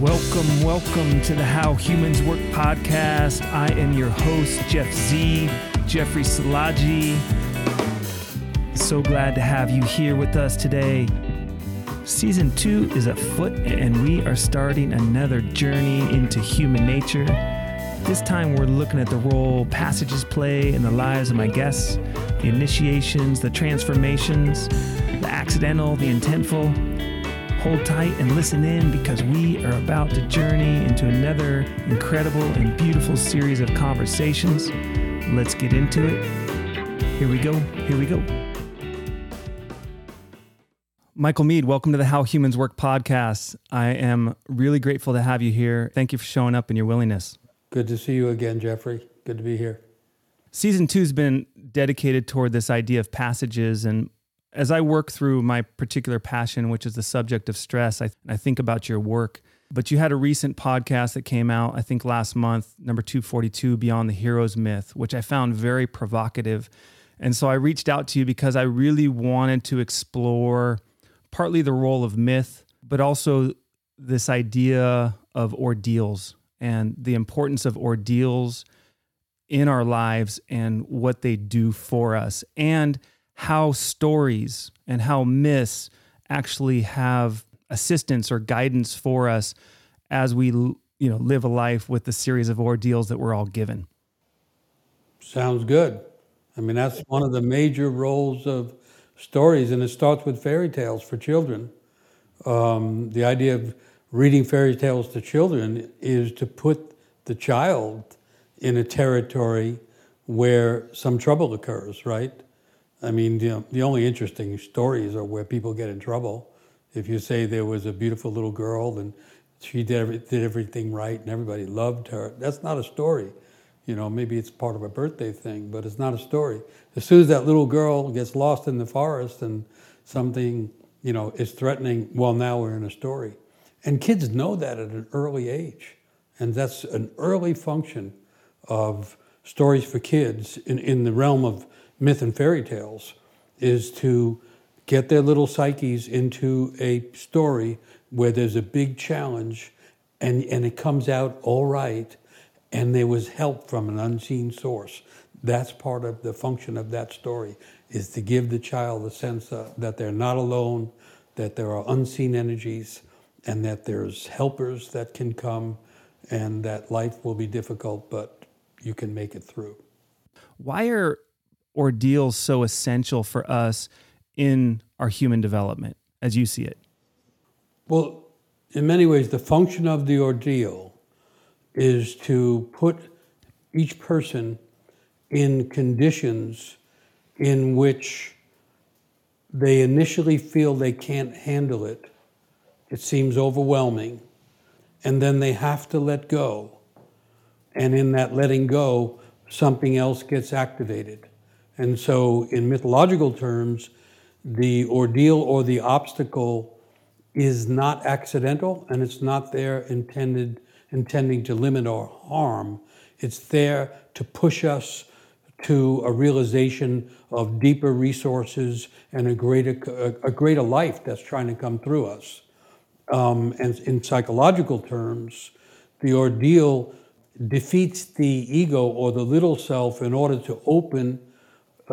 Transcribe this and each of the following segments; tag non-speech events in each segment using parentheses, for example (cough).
Welcome, welcome to the How Humans Work podcast. I am your host, Jeff Z, Jeffrey Salaji. So glad to have you here with us today. Season two is afoot, and we are starting another journey into human nature. This time, we're looking at the role passages play in the lives of my guests, the initiations, the transformations, the accidental, the intentful. Hold tight and listen in because we are about to journey into another incredible and beautiful series of conversations. Let's get into it. Here we go. Here we go. Michael Meade, welcome to the How Humans Work podcast. I am really grateful to have you here. Thank you for showing up and your willingness. Good to see you again, Jeffrey. Good to be here. Season two has been dedicated toward this idea of passages. And as I work through my particular passion, which is the subject of stress, I, I think about your work. But you had a recent podcast that came out, I think last month, number 242, Beyond the Hero's Myth, which I found very provocative. And so I reached out to you because I really wanted to explore partly the role of myth, but also this idea of ordeals and the importance of ordeals in our lives and what they do for us, and how stories and how myths actually have assistance or guidance for us as we you know live a life with the series of ordeals that we're all given. Sounds good. I mean, that's one of the major roles of stories, and it starts with fairy tales for children. Um, the idea of reading fairy tales to children is to put the child in a territory where some trouble occurs, right? I mean, the, the only interesting stories are where people get in trouble. If you say there was a beautiful little girl and she did, every, did everything right and everybody loved her, that's not a story. You know, maybe it's part of a birthday thing, but it's not a story. As soon as that little girl gets lost in the forest and something, you know, is threatening, well, now we're in a story. And kids know that at an early age. And that's an early function of stories for kids in, in the realm of myth and fairy tales is to get their little psyches into a story where there's a big challenge and, and it comes out all right and there was help from an unseen source. That's part of the function of that story is to give the child a sense of, that they're not alone, that there are unseen energies, and that there's helpers that can come, and that life will be difficult, but you can make it through. Why are ordeals so essential for us in our human development as you see it? Well, in many ways, the function of the ordeal is to put each person in conditions in which they initially feel they can't handle it. It seems overwhelming. And then they have to let go. And in that letting go, something else gets activated. And so, in mythological terms, the ordeal or the obstacle is not accidental and it's not there intended intending to limit or harm. It's there to push us to a realization of deeper resources and a greater, a, greater life that's trying to come through us. Um, and in psychological terms, the ordeal defeats the ego or the little self in order to open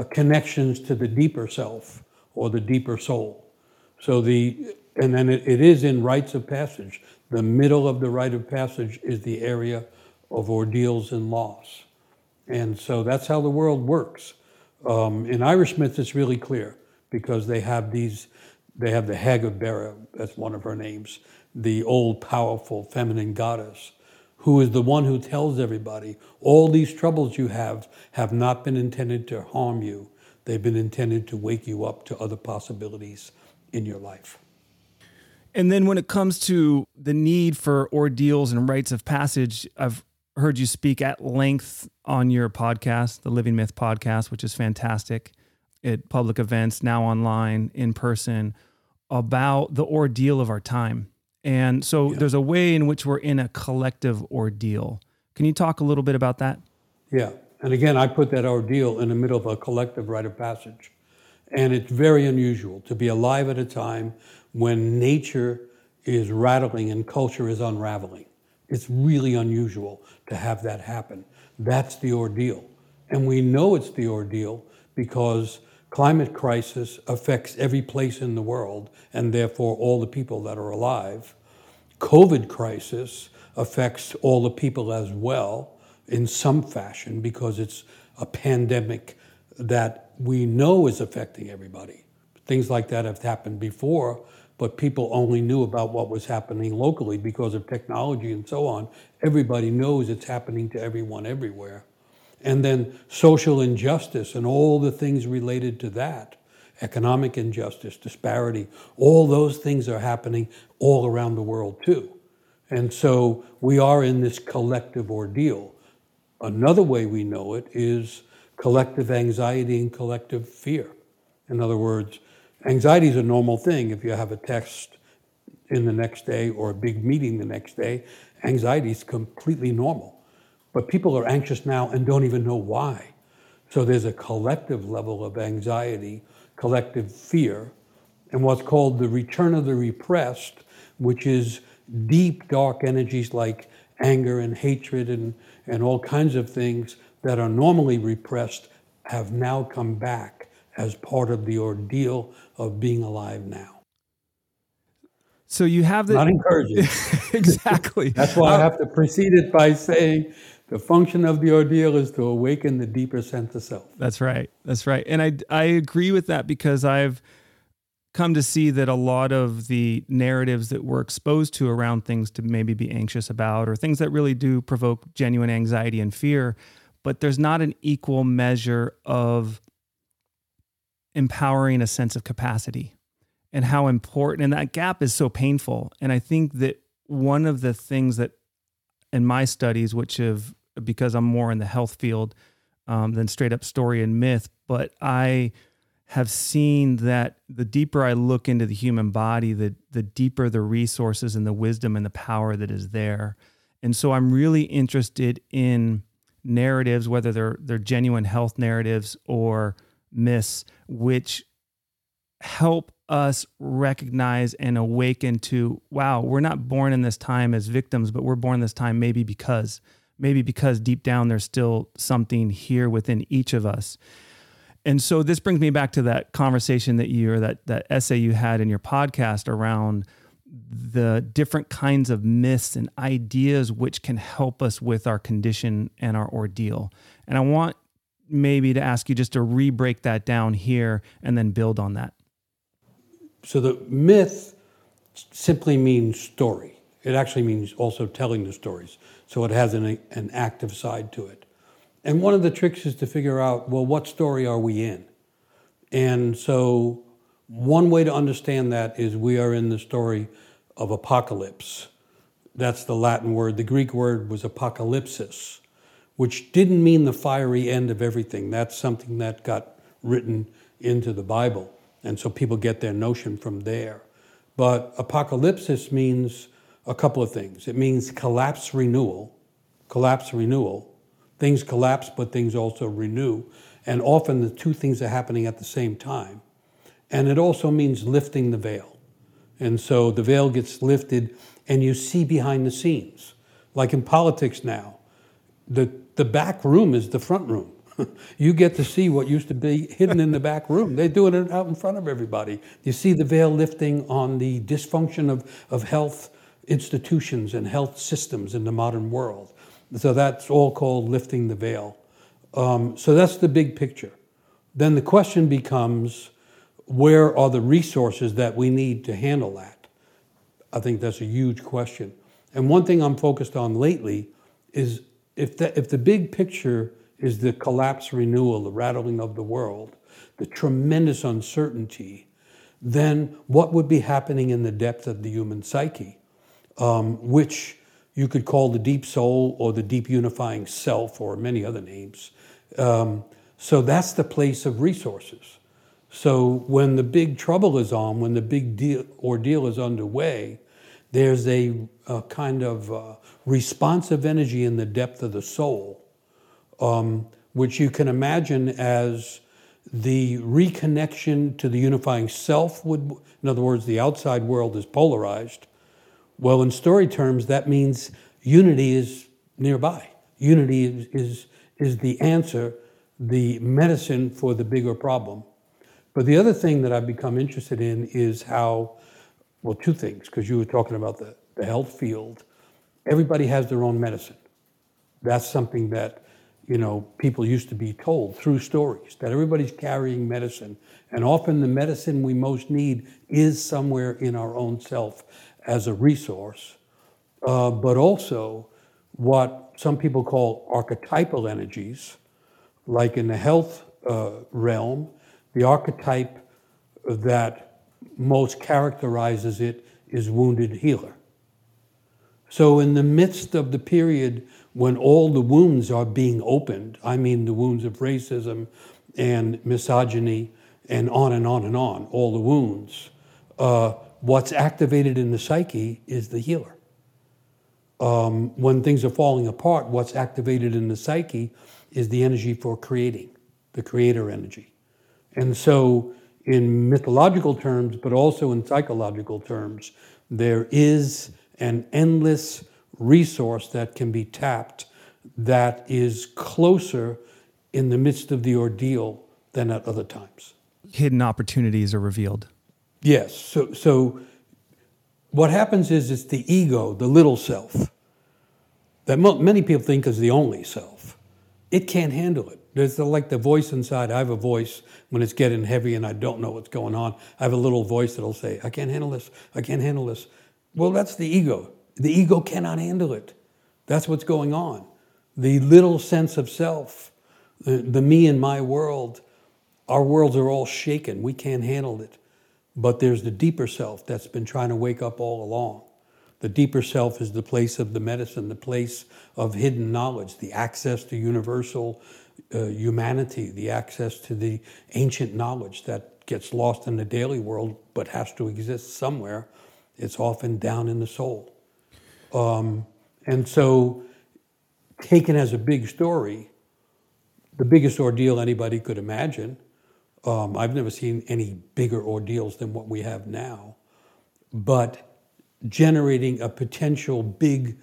connections to the deeper self or the deeper soul. So the and then it, it is in rites of passage. The middle of the rite of passage is the area of ordeals and loss. And so that's how the world works. Um, in Irish myths, it's really clear because they have these, they have the Hag of Beara, that's one of her names, the old, powerful, feminine goddess, who is the one who tells everybody all these troubles you have have not been intended to harm you. They've been intended to wake you up to other possibilities in your life. And then when it comes to the need for ordeals and rites of passage, I've heard you speak at length on your podcast, the Living Myth podcast, which is fantastic at public events, now online, in person, about the ordeal of our time. And so yeah. there's a way in which we're in a collective ordeal. Can you talk a little bit about that? Yeah. And again, I put that ordeal in the middle of a collective rite of passage. And it's very unusual to be alive at a time when nature is rattling and culture is unraveling. It's really unusual to have that happen. That's the ordeal. And we know it's the ordeal because climate crisis affects every place in the world and therefore all the people that are alive. COVID crisis affects all the people as well in some fashion because it's a pandemic that we know is affecting everybody. Things like that have happened before, but people only knew about what was happening locally because of technology and so on. Everybody knows it's happening to everyone everywhere. And then social injustice and all the things related to that economic injustice, disparity, all those things are happening all around the world too. And so we are in this collective ordeal. Another way we know it is collective anxiety and collective fear. In other words, anxiety is a normal thing. If you have a test in the next day or a big meeting the next day, anxiety is completely normal. But people are anxious now and don't even know why. So there's a collective level of anxiety, collective fear, and what's called the return of the repressed, which is deep, dark energies like anger and hatred and, and all kinds of things that are normally repressed have now come back as part of the ordeal of being alive now. So you have the not encouraging. (laughs) exactly. (laughs) That's why I have to precede it by saying the function of the ordeal is to awaken the deeper sense of self. That's right. That's right. And I I agree with that because I've come to see that a lot of the narratives that we're exposed to around things to maybe be anxious about or things that really do provoke genuine anxiety and fear but there's not an equal measure of empowering a sense of capacity and how important and that gap is so painful and i think that one of the things that in my studies which have because i'm more in the health field um, than straight up story and myth but i have seen that the deeper i look into the human body the the deeper the resources and the wisdom and the power that is there. And so i'm really interested in narratives, whether they're they're genuine health narratives or myths, which help us recognize and awaken to wow, we're not born in this time as victims, but we're born this time maybe because maybe because deep down there's still something here within each of us. And so this brings me back to that conversation that you or that that essay you had in your podcast around the different kinds of myths and ideas which can help us with our condition and our ordeal. And I want maybe to ask you just to re break that down here and then build on that. So the myth simply means story. It actually means also telling the stories. So it has an, an active side to it. And one of the tricks is to figure out well, what story are we in? And so one way to understand that is we are in the story of apocalypse. That's the Latin word. The Greek word was apocalypsis, which didn't mean the fiery end of everything. That's something that got written into the Bible. And so people get their notion from there. But apocalypsis means a couple of things. It means collapse renewal, collapse renewal. Things collapse, but things also renew. And often the two things are happening at the same time. And it also means lifting the veil. And so the veil gets lifted and you see behind the scenes. Like in politics now, the, the back room is the front room. (laughs) you get to see what used to be hidden in the back room. They're doing it out in front of everybody. You see the veil lifting on the dysfunction of, of health institutions and health systems in the modern world. So that's all called lifting the veil. Um, so that's the big picture. Then the question becomes where are the resources that we need to handle that? I think that's a huge question. And one thing I'm focused on lately is if the, if the big picture is the collapse renewal, the rattling of the world, the tremendous uncertainty, then what would be happening in the depth of the human psyche, um, which you could call the deep soul or the deep unifying self or many other names. Um, so that's the place of resources. So when the big trouble is on, when the big deal, ordeal is underway, there's a, a kind of uh, responsive energy in the depth of the soul, um, which you can imagine as the reconnection to the unifying self would, in other words, the outside world is polarized. Well, in story terms, that means unity is nearby. Unity is, is, is the answer, the medicine for the bigger problem. But the other thing that I've become interested in is how, well, two things, because you were talking about the, the health field. Everybody has their own medicine. That's something that, you know, people used to be told through stories that everybody's carrying medicine. And often the medicine we most need is somewhere in our own self as a resource, uh, but also what some people call archetypal energies, like in the health uh, realm, the archetype that most characterizes it is wounded healer. So, in the midst of the period when all the wounds are being opened, I mean the wounds of racism and misogyny and on and on and on, all the wounds, uh, what's activated in the psyche is the healer. Um, when things are falling apart, what's activated in the psyche is the energy for creating, the creator energy. And so, in mythological terms, but also in psychological terms, there is an endless resource that can be tapped that is closer in the midst of the ordeal than at other times. Hidden opportunities are revealed. Yes. So, so what happens is it's the ego, the little self, that mo- many people think is the only self. It can't handle it. There's the, like the voice inside. I have a voice when it's getting heavy and I don't know what's going on. I have a little voice that'll say, I can't handle this. I can't handle this. Well, that's the ego. The ego cannot handle it. That's what's going on. The little sense of self, the, the me and my world, our worlds are all shaken. We can't handle it. But there's the deeper self that's been trying to wake up all along. The deeper self is the place of the medicine, the place of hidden knowledge, the access to universal uh, humanity, the access to the ancient knowledge that gets lost in the daily world but has to exist somewhere. It's often down in the soul. Um, and so, taken as a big story, the biggest ordeal anybody could imagine um, I've never seen any bigger ordeals than what we have now, but generating a potential big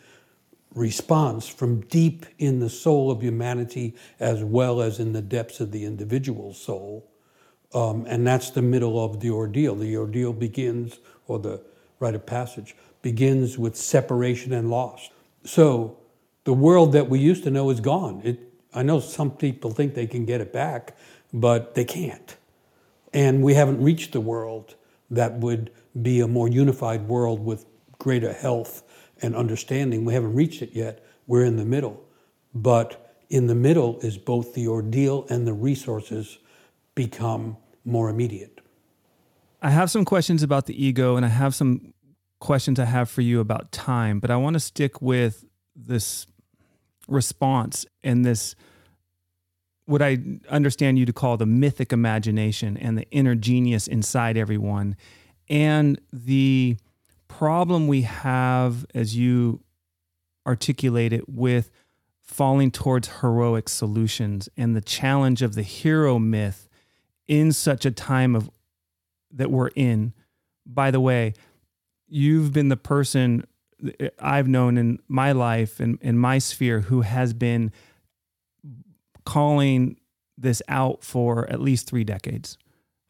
response from deep in the soul of humanity as well as in the depths of the individual soul. Um, and that's the middle of the ordeal. The ordeal begins, or the rite of passage, begins with separation and loss. So the world that we used to know is gone. It, I know some people think they can get it back, but they can't. And we haven't reached the world that would be a more unified world with greater health and understanding. We haven't reached it yet. We're in the middle. But in the middle is both the ordeal and the resources become more immediate. I have some questions about the ego, and I have some questions I have for you about time, but I want to stick with this response and this what I understand you to call the mythic imagination and the inner genius inside everyone. And the problem we have, as you articulate it, with falling towards heroic solutions and the challenge of the hero myth in such a time of that we're in. By the way, you've been the person I've known in my life and in my sphere who has been calling this out for at least three decades.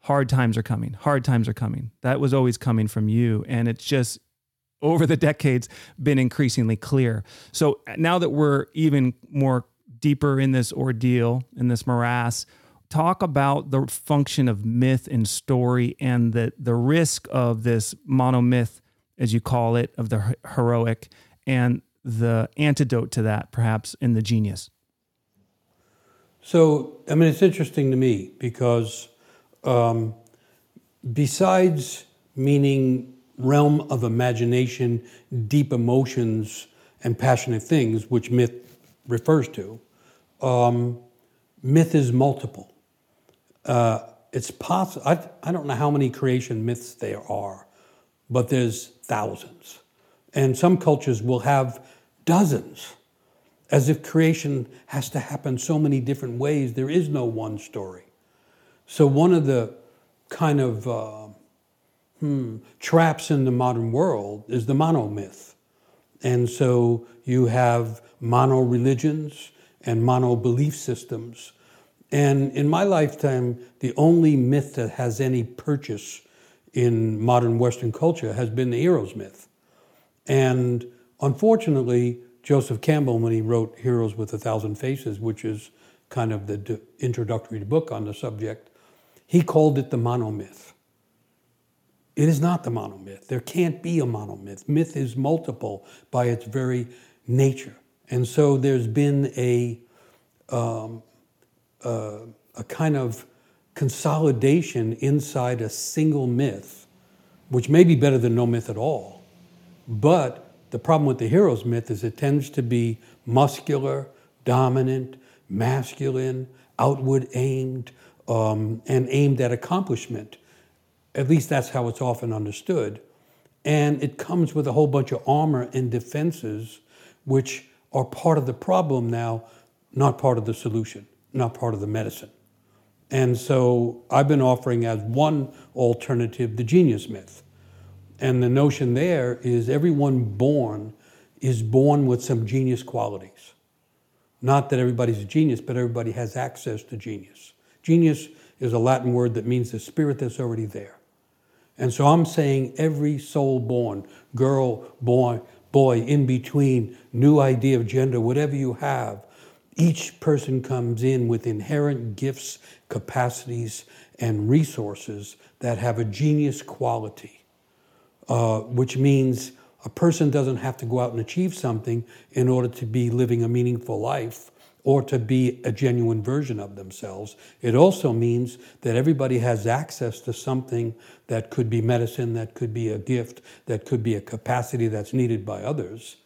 Hard times are coming. Hard times are coming. That was always coming from you. And it's just over the decades been increasingly clear. So now that we're even more deeper in this ordeal, in this morass, talk about the function of myth and story and the, the risk of this monomyth, as you call it, of the heroic, and the antidote to that, perhaps, in the genius. So, I mean, it's interesting to me because um, besides meaning realm of imagination, deep emotions, and passionate things, which myth refers to, um, myth is multiple. Uh, it's possible. I, I don't know how many creation myths there are, but there's thousands, and some cultures will have dozens as if creation has to happen so many different ways. There is no one story. So, one of the kind of uh, hmm, traps in the modern world is the monomyth. And so you have mono religions and mono belief systems. And in my lifetime, the only myth that has any purchase in modern Western culture has been the heroes myth. And unfortunately, Joseph Campbell, when he wrote Heroes with a Thousand Faces, which is kind of the introductory book on the subject, he called it the monomyth. It is not the monomyth. There can't be a monomyth. Myth is multiple by its very nature. And so there's been a, um, uh, a kind of consolidation inside a single myth, which may be better than no myth at all. But the problem with the hero's myth is it tends to be muscular, dominant, masculine, outward aimed, um, and aimed at accomplishment. At least that's how it's often understood. And it comes with a whole bunch of armor and defenses, which are part of the problem now, not part of the solution, not part of the medicine. And so I've been offering as one alternative the genius myth. And the notion there is everyone born is born with some genius qualities. Not that everybody's a genius, but everybody has access to genius. Genius is a Latin word that means the spirit that's already there. And so I'm saying every soul born, girl, boy, boy, in between, new idea of gender, whatever you have, each person comes in with inherent gifts, capacities, and resources that have a genius quality, uh, which means a person doesn't have to go out and achieve something in order to be living a meaningful life or to be a genuine version of themselves. It also means that everybody has access to something that could be medicine, that could be a gift, that could be a capacity that's needed by others.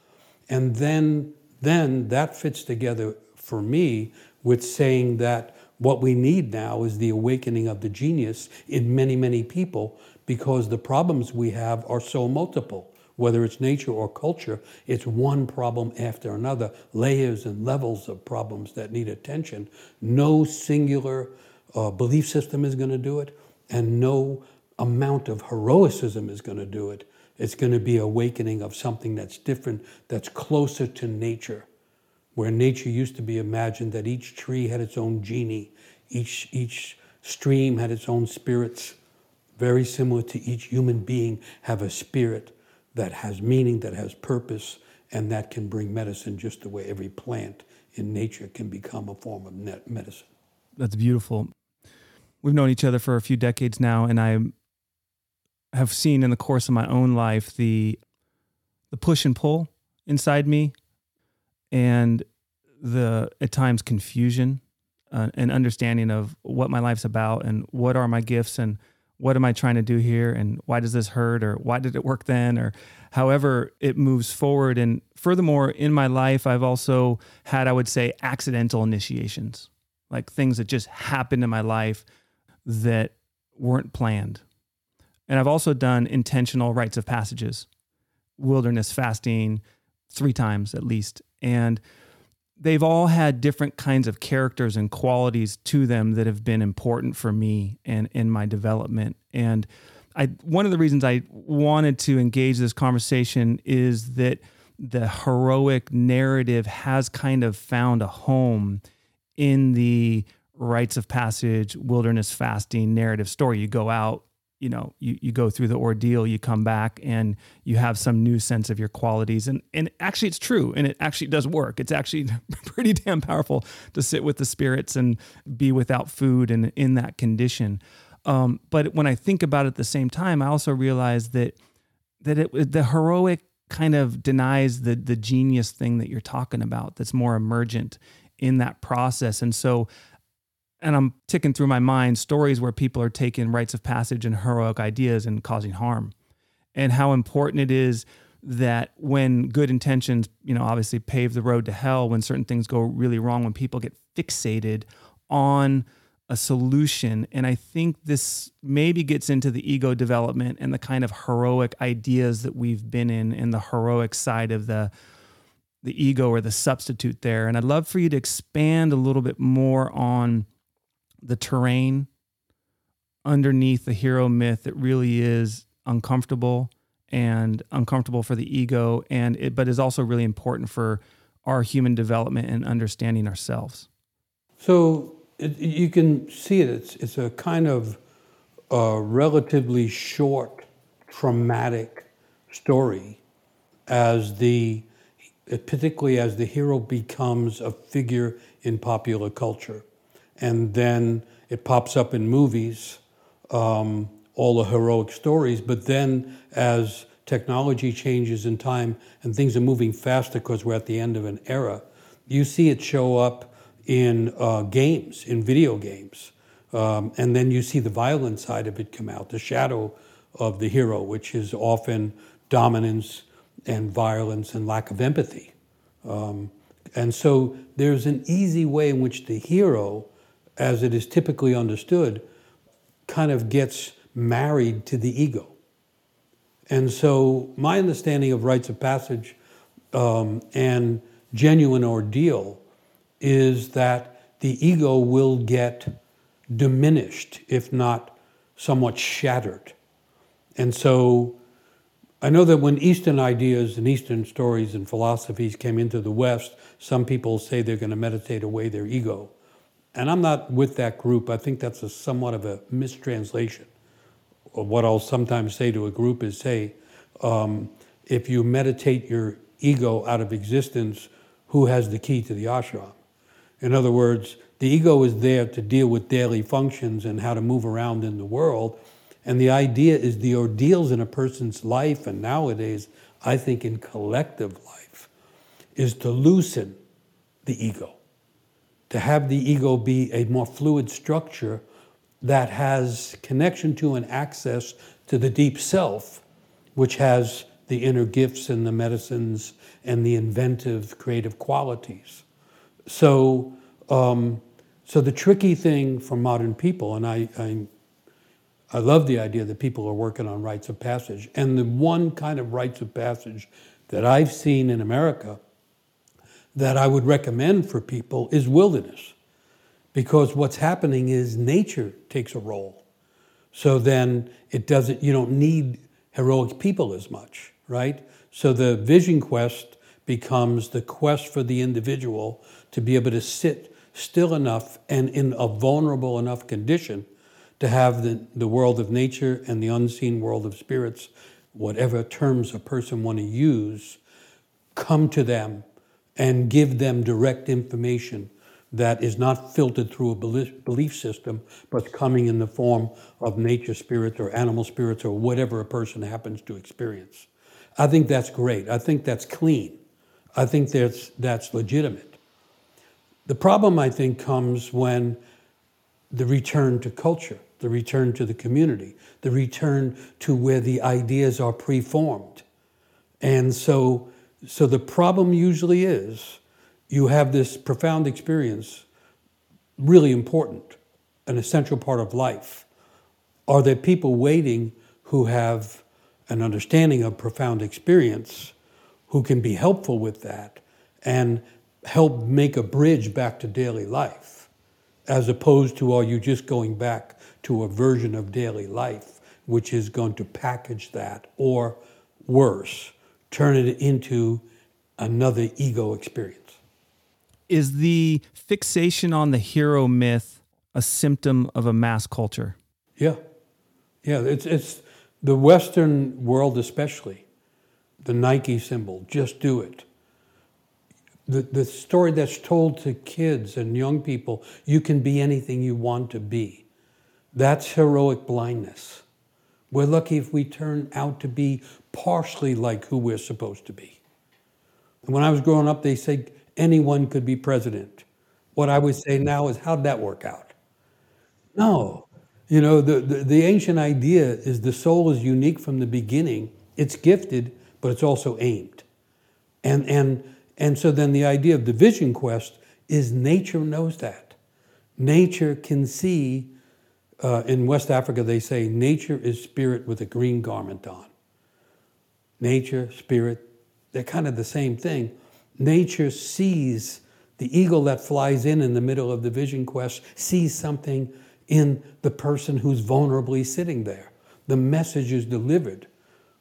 And then, then that fits together for me with saying that what we need now is the awakening of the genius in many, many people because the problems we have are so multiple whether it's nature or culture, it's one problem after another, layers and levels of problems that need attention. No singular uh, belief system is going to do it, and no amount of heroicism is going to do it. It's going to be awakening of something that's different, that's closer to nature, where nature used to be imagined that each tree had its own genie, each, each stream had its own spirits, very similar to each human being have a spirit that has meaning, that has purpose, and that can bring medicine just the way every plant in nature can become a form of medicine. That's beautiful. We've known each other for a few decades now, and I have seen in the course of my own life the the push and pull inside me, and the at times confusion uh, and understanding of what my life's about and what are my gifts and what am I trying to do here and why does this hurt or why did it work then or however it moves forward. And furthermore, in my life, I've also had, I would say, accidental initiations, like things that just happened in my life that weren't planned. And I've also done intentional rites of passages, wilderness fasting three times at least. And they've all had different kinds of characters and qualities to them that have been important for me and in my development. And I one of the reasons I wanted to engage this conversation is that the heroic narrative has kind of found a home in the rites of passage, wilderness fasting narrative story. You go out you know you, you go through the ordeal you come back and you have some new sense of your qualities. And and actually it's true and it actually does work. It's actually (laughs) pretty damn powerful to sit with the spirits and be without food and in that condition. Um, but when i think about it at the same time i also realize that that it the heroic kind of denies the the genius thing that you're talking about that's more emergent in that process. And so and I'm ticking through my mind stories where people are taking rites of passage and heroic ideas and causing harm, and how important it is that when good intentions, you know, obviously pave the road to hell, when certain things go really wrong, when people get fixated on a solution. And I think this maybe gets into the ego development and the kind of heroic ideas that we've been in, in the heroic side of the the ego or the substitute there. And I'd love for you to expand a little bit more on the terrain underneath the hero myth that really is uncomfortable and uncomfortable for the ego, and it, but is also really important for our human development and understanding ourselves. So it, you can see it. It's, it's a kind of a relatively short, traumatic story as the particularly as the hero becomes a figure in popular culture. And then it pops up in movies, um, all the heroic stories. But then as technology changes in time and things are moving faster because we're at the end of an era, you see it show up in uh, games, in video games. Um, and then you see the violent side of it come out, the shadow of the hero, which is often dominance and violence and lack of empathy. Um, and so there's an easy way in which the hero, as it is typically understood, kind of gets married to the ego. And so my understanding of rites of passage um, and genuine ordeal is that the ego will get diminished, if not somewhat shattered. And so I know that when Eastern ideas and Eastern stories and philosophies came into the West, some people say they're going to meditate away their ego. And I'm not with that group. I think that's a somewhat of a mistranslation. What I'll sometimes say to a group is say, um, if you meditate your ego out of existence, who has the key to the ashram? In other words, the ego is there to deal with daily functions and how to move around in the world. And the idea is the ordeals in a person's life, and nowadays, I think in collective life, is to loosen the ego, to have the ego be a more fluid structure that has connection to and access to the deep self, which has the inner gifts and the medicines and the inventive, creative qualities. So, um, so the tricky thing for modern people, and I, I, I love the idea that people are working on rites of passage, and the one kind of rites of passage that I've seen in America that I would recommend for people is wilderness. Because what's happening is nature takes a role. So then it doesn't, you don't need heroic people as much, right? So the vision quest becomes the quest for the individual to be able to sit still enough and in a vulnerable enough condition to have the, the world of nature and the unseen world of spirits, whatever terms a person want to use, come to them and give them direct information that is not filtered through a belief system, but coming in the form of nature spirits or animal spirits or whatever a person happens to experience. I think that's great. I think that's clean. I think that's, that's legitimate. The problem, I think, comes when the return to culture, the return to the community, the return to where the ideas are preformed. And so, so the problem usually is you have this profound experience, really important, an essential part of life. Are there people waiting who have an understanding of profound experience who can be helpful with that? And help make a bridge back to daily life, as opposed to are you just going back to a version of daily life which is going to package that, or worse, turn it into another ego experience. Is the fixation on the hero myth a symptom of a mass culture? Yeah. Yeah, it's, it's the Western world, especially. The Nike symbol, just do it the, the story that's told to kids and young people you can be anything you want to be. That's heroic blindness. We're lucky if we turn out to be partially like who we're supposed to be. And when I was growing up, they said anyone could be president. What I would say now is, how'd that work out? No. You know, the, the, the ancient idea is the soul is unique from the beginning. It's gifted, but it's also aimed. And, and and so then the idea of the vision quest is nature knows that. Nature can see, uh, in West Africa, they say nature is spirit with a green garment on. Nature, spirit, they're kind of the same thing. Nature sees the eagle that flies in in the middle of the vision quest, sees something in the person who's vulnerably sitting there. the message is delivered,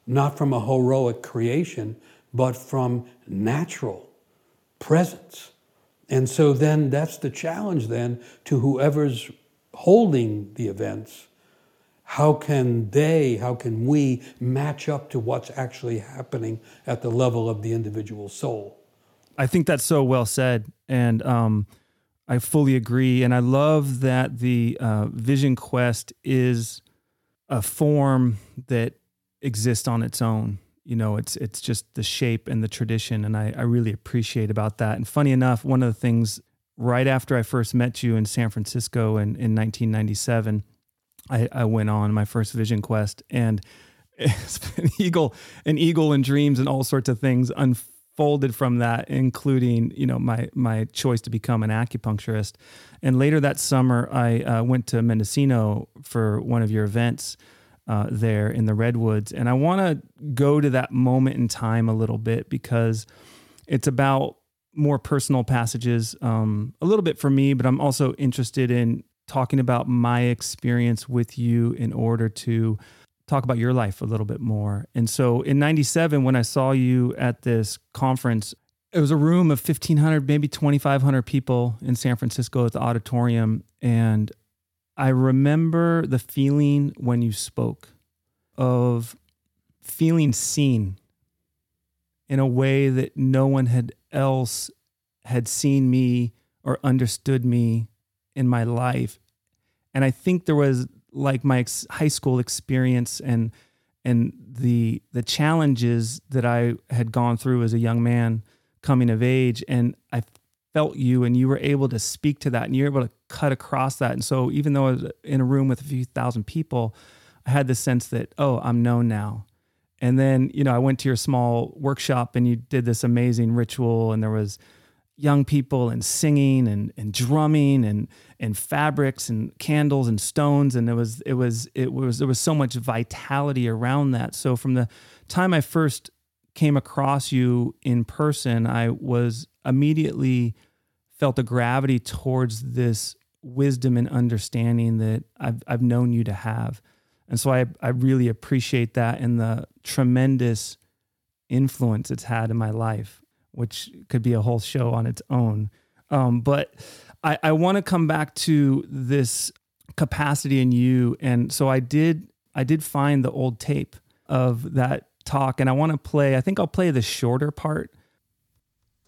not from a heroic creation, but from natural presence. And so then that's the challenge then to whoever's holding the events. How can they, how can we match up to what's actually happening at the level of the individual soul? I think that's so well said. And um, I fully agree. And I love that the uh, Vision Quest is a form that exists on its own you know it's it's just the shape and the tradition and I, I really appreciate about that and funny enough one of the things right after i first met you in san francisco in, in 1997 I, I went on my first vision quest and (laughs) an eagle an eagle and dreams and all sorts of things unfolded from that including you know my my choice to become an acupuncturist and later that summer i uh, went to mendocino for one of your events uh, there in the redwoods. And I want to go to that moment in time a little bit because it's about more personal passages, um, a little bit for me, but I'm also interested in talking about my experience with you in order to talk about your life a little bit more. And so in 97, when I saw you at this conference, it was a room of 1,500, maybe 2,500 people in San Francisco at the auditorium. And I remember the feeling when you spoke of feeling seen in a way that no one had else had seen me or understood me in my life. And I think there was like my ex- high school experience and and the the challenges that I had gone through as a young man coming of age and I felt you and you were able to speak to that and you were able to cut across that. And so even though I was in a room with a few thousand people, I had the sense that, oh, I'm known now. And then, you know, I went to your small workshop and you did this amazing ritual and there was young people and singing and, and drumming and and fabrics and candles and stones and it was it was it was there was so much vitality around that. So from the time I first came across you in person, I was immediately felt a gravity towards this wisdom and understanding that I've, I've known you to have. And so I, I really appreciate that and the tremendous influence it's had in my life, which could be a whole show on its own. Um, but I, I want to come back to this capacity in you. And so I did I did find the old tape of that talk and I want to play, I think I'll play the shorter part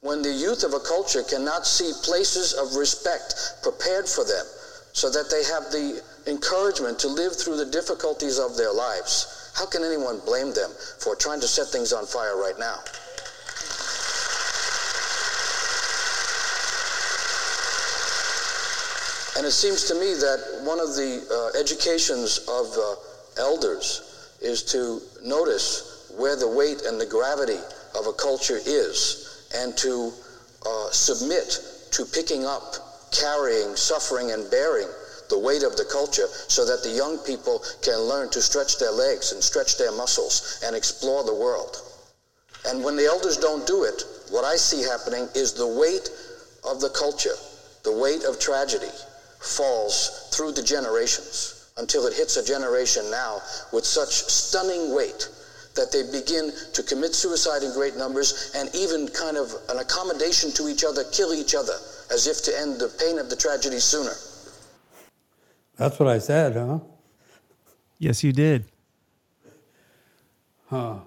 when the youth of a culture cannot see places of respect prepared for them so that they have the encouragement to live through the difficulties of their lives, how can anyone blame them for trying to set things on fire right now? And it seems to me that one of the uh, educations of uh, elders is to notice where the weight and the gravity of a culture is and to uh, submit to picking up, carrying, suffering, and bearing the weight of the culture so that the young people can learn to stretch their legs and stretch their muscles and explore the world. And when the elders don't do it, what I see happening is the weight of the culture, the weight of tragedy, falls through the generations until it hits a generation now with such stunning weight that they begin to commit suicide in great numbers and even kind of an accommodation to each other, kill each other, as if to end the pain of the tragedy sooner. That's what I said, huh? Yes, you did. Huh.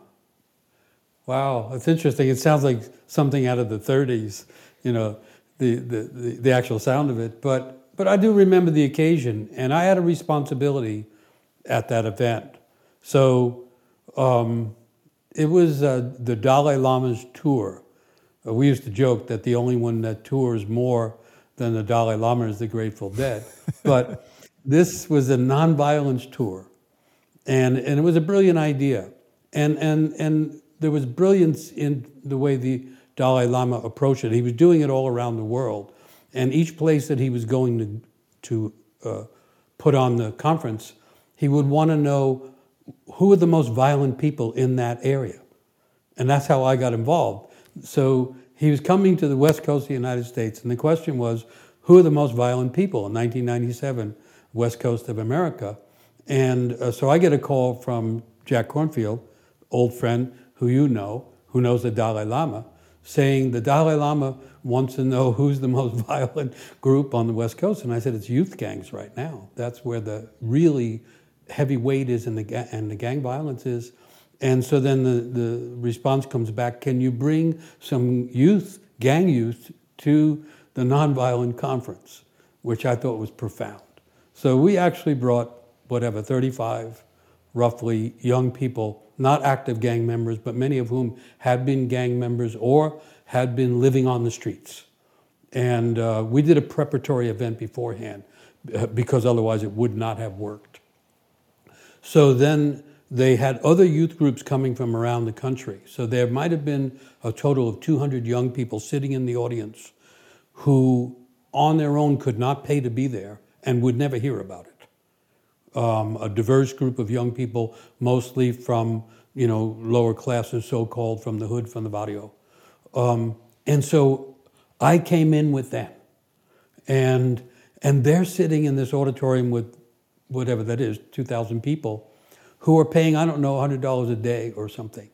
Wow, that's interesting. It sounds like something out of the 30s, you know, the, the, the, the actual sound of it. But, but I do remember the occasion, and I had a responsibility at that event. So um, it was uh, the Dalai Lama's tour. Uh, we used to joke that the only one that tours more than the Dalai Lama is the Grateful Dead. (laughs) but this was a nonviolence tour. And, and it was a brilliant idea. And, and, and there was brilliance in the way the Dalai Lama approached it. He was doing it all around the world. And each place that he was going to, to uh, put on the conference, he would want to know who are the most violent people in that area? And that's how I got involved. So he was coming to the west coast of the United States, and the question was, who are the most violent people in 1997, west coast of America? And uh, so I get a call from Jack Kornfield, old friend who you know, who knows the Dalai Lama, saying the Dalai Lama wants to know who's the most (laughs) violent group on the West Coast. And I said, it's youth gangs right now. That's where the really heavy weight is in the ga- and the gang violence is. And so then the, the response comes back, can you bring some youth, gang youth, to the nonviolent conference, which I thought was profound. So we actually brought, whatever, 35 roughly young people, not active gang members, but many of whom had been gang members or had been living on the streets. And uh, we did a preparatory event beforehand uh, because otherwise it would not have worked. So then they had other youth groups coming from around the country. So there might have been a total of 200 young people sitting in the audience who, on their own, could not pay to be there and would never hear about it. Um, a diverse group of young people, mostly from you know lower classes, so-called from the hood, from the barrio, um, and so I came in with them, and and they're sitting in this auditorium with whatever that is, two thousand people, who are paying I don't know hundred dollars a day or something,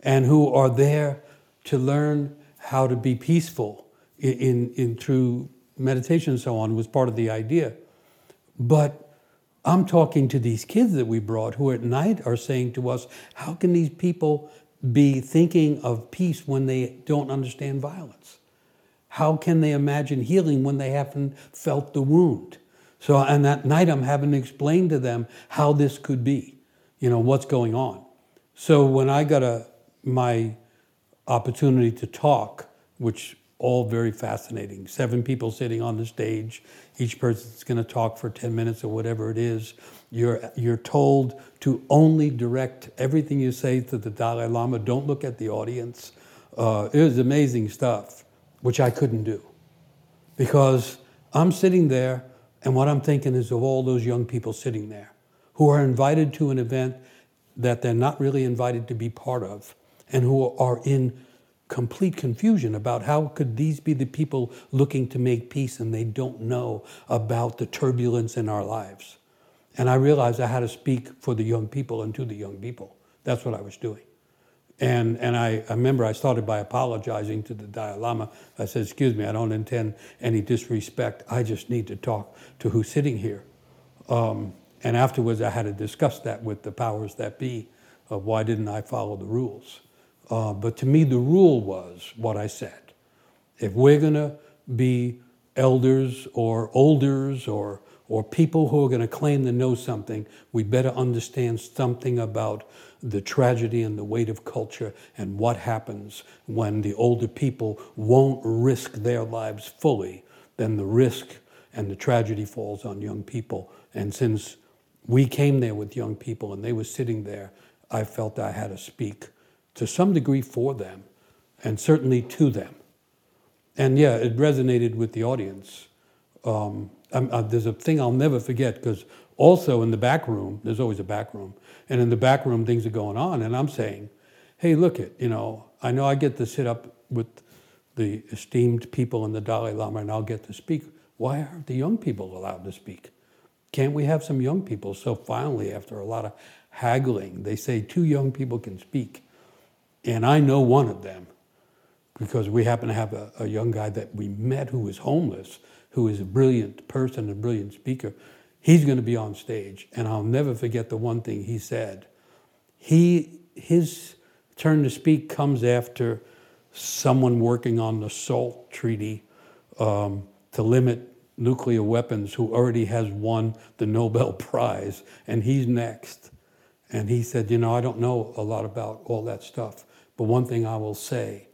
and who are there to learn how to be peaceful in, in, in through meditation and so on was part of the idea. But I'm talking to these kids that we brought who at night are saying to us, how can these people be thinking of peace when they don't understand violence? How can they imagine healing when they haven't felt the wound? So, and that night I'm having to explain to them how this could be, you know, what's going on. So when I got a, my opportunity to talk, which all very fascinating. Seven people sitting on the stage. Each person's going to talk for 10 minutes or whatever it is. You're, you're told to only direct everything you say to the Dalai Lama. Don't look at the audience. Uh, it was amazing stuff, which I couldn't do. Because I'm sitting there, and what I'm thinking is of all those young people sitting there who are invited to an event that they're not really invited to be part of and who are in complete confusion about how could these be the people looking to make peace and they don't know about the turbulence in our lives. And I realized I had to speak for the young people and to the young people. That's what I was doing. And, and I, I remember I started by apologizing to the Dalai Lama. I said, Excuse me, I don't intend any disrespect. I just need to talk to who's sitting here. Um, and afterwards, I had to discuss that with the powers that be of why didn't I follow the rules. Uh, but to me, the rule was what I said. If we're going to be elders or olders or, or people who are going to claim to know something, we better understand something about the tragedy and the weight of culture and what happens when the older people won't risk their lives fully, then the risk and the tragedy falls on young people. And since we came there with young people and they were sitting there, I felt I had to speak to some degree for them and certainly to them. And yeah, it resonated with the audience. Um, uh, there's a thing I'll never forget because also in the back room, there's always a back room, and in the back room things are going on, and I'm saying, hey, look it, you know, I know I get to sit up with the esteemed people in the Dalai Lama and I'll get to speak. Why aren't the young people allowed to speak? Can't we have some young people? So finally, after a lot of haggling, they say two young people can speak. And I know one of them because we happen to have a, a, young guy that we met who was homeless, who is a brilliant person, a brilliant speaker. He's going to be on stage, and I'll never forget the one thing he said. He, his turn to speak comes after someone working on the SALT treaty um, to limit nuclear weapons who already has won the Nobel (laughs) Prize, and he's next. And he said, You know, I don't know a lot about all that stuff, but one thing I will say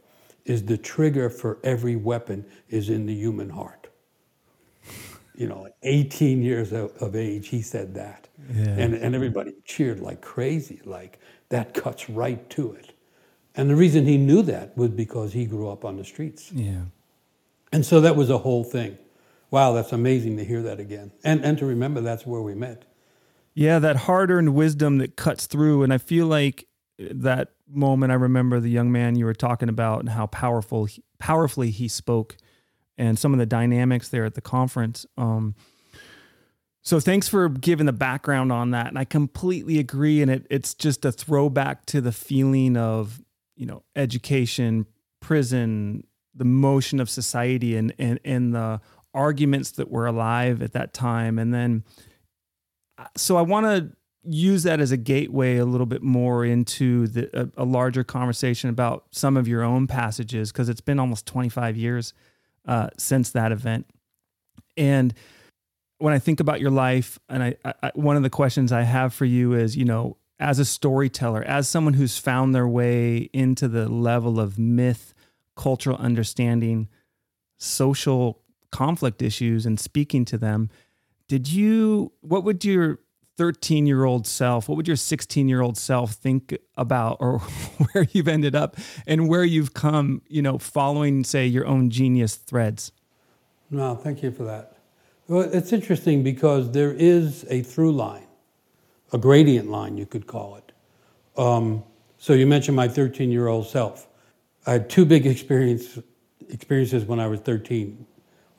is the trigger for every weapon is in the human heart. You know, 18 years of, of age, he said that. Yeah. And, and everybody cheered like crazy, like that cuts right to it. And the reason he knew that was because he grew up on the streets. Yeah. And so that was a whole thing. Wow, that's amazing to hear that again. And, and to remember that's where we met. Yeah, that hard earned wisdom that cuts through. And I feel like that moment, I remember the young man you were talking about and how powerful, powerfully he spoke, and some of the dynamics there at the conference. Um, So thanks for giving the background on that. And I completely agree. And it, it's just a throwback to the feeling of, you know, education, prison, the motion of society and, and, and the arguments that were alive at that time. And then, uh, so I want to use that as a gateway a little bit more into the, a, a larger conversation about some of your own passages, because it's been almost 25 years uh, since that event. And when I think about your life, and I, I, one of the questions I have for you is, you know, as a storyteller, as someone who's found their way into the level of myth, cultural understanding, social conflict issues, and speaking to them, did you? What would your 13 year old self, what would your 16 year old self think about or (laughs) where you've ended up and where you've come, you know, following, say, your own genius threads? No, thank you for that. Well, it's interesting because there is a through line, a gradient line, you could call it. Um, so you mentioned my 13 year old self. I had two big experience, experiences when I was 13.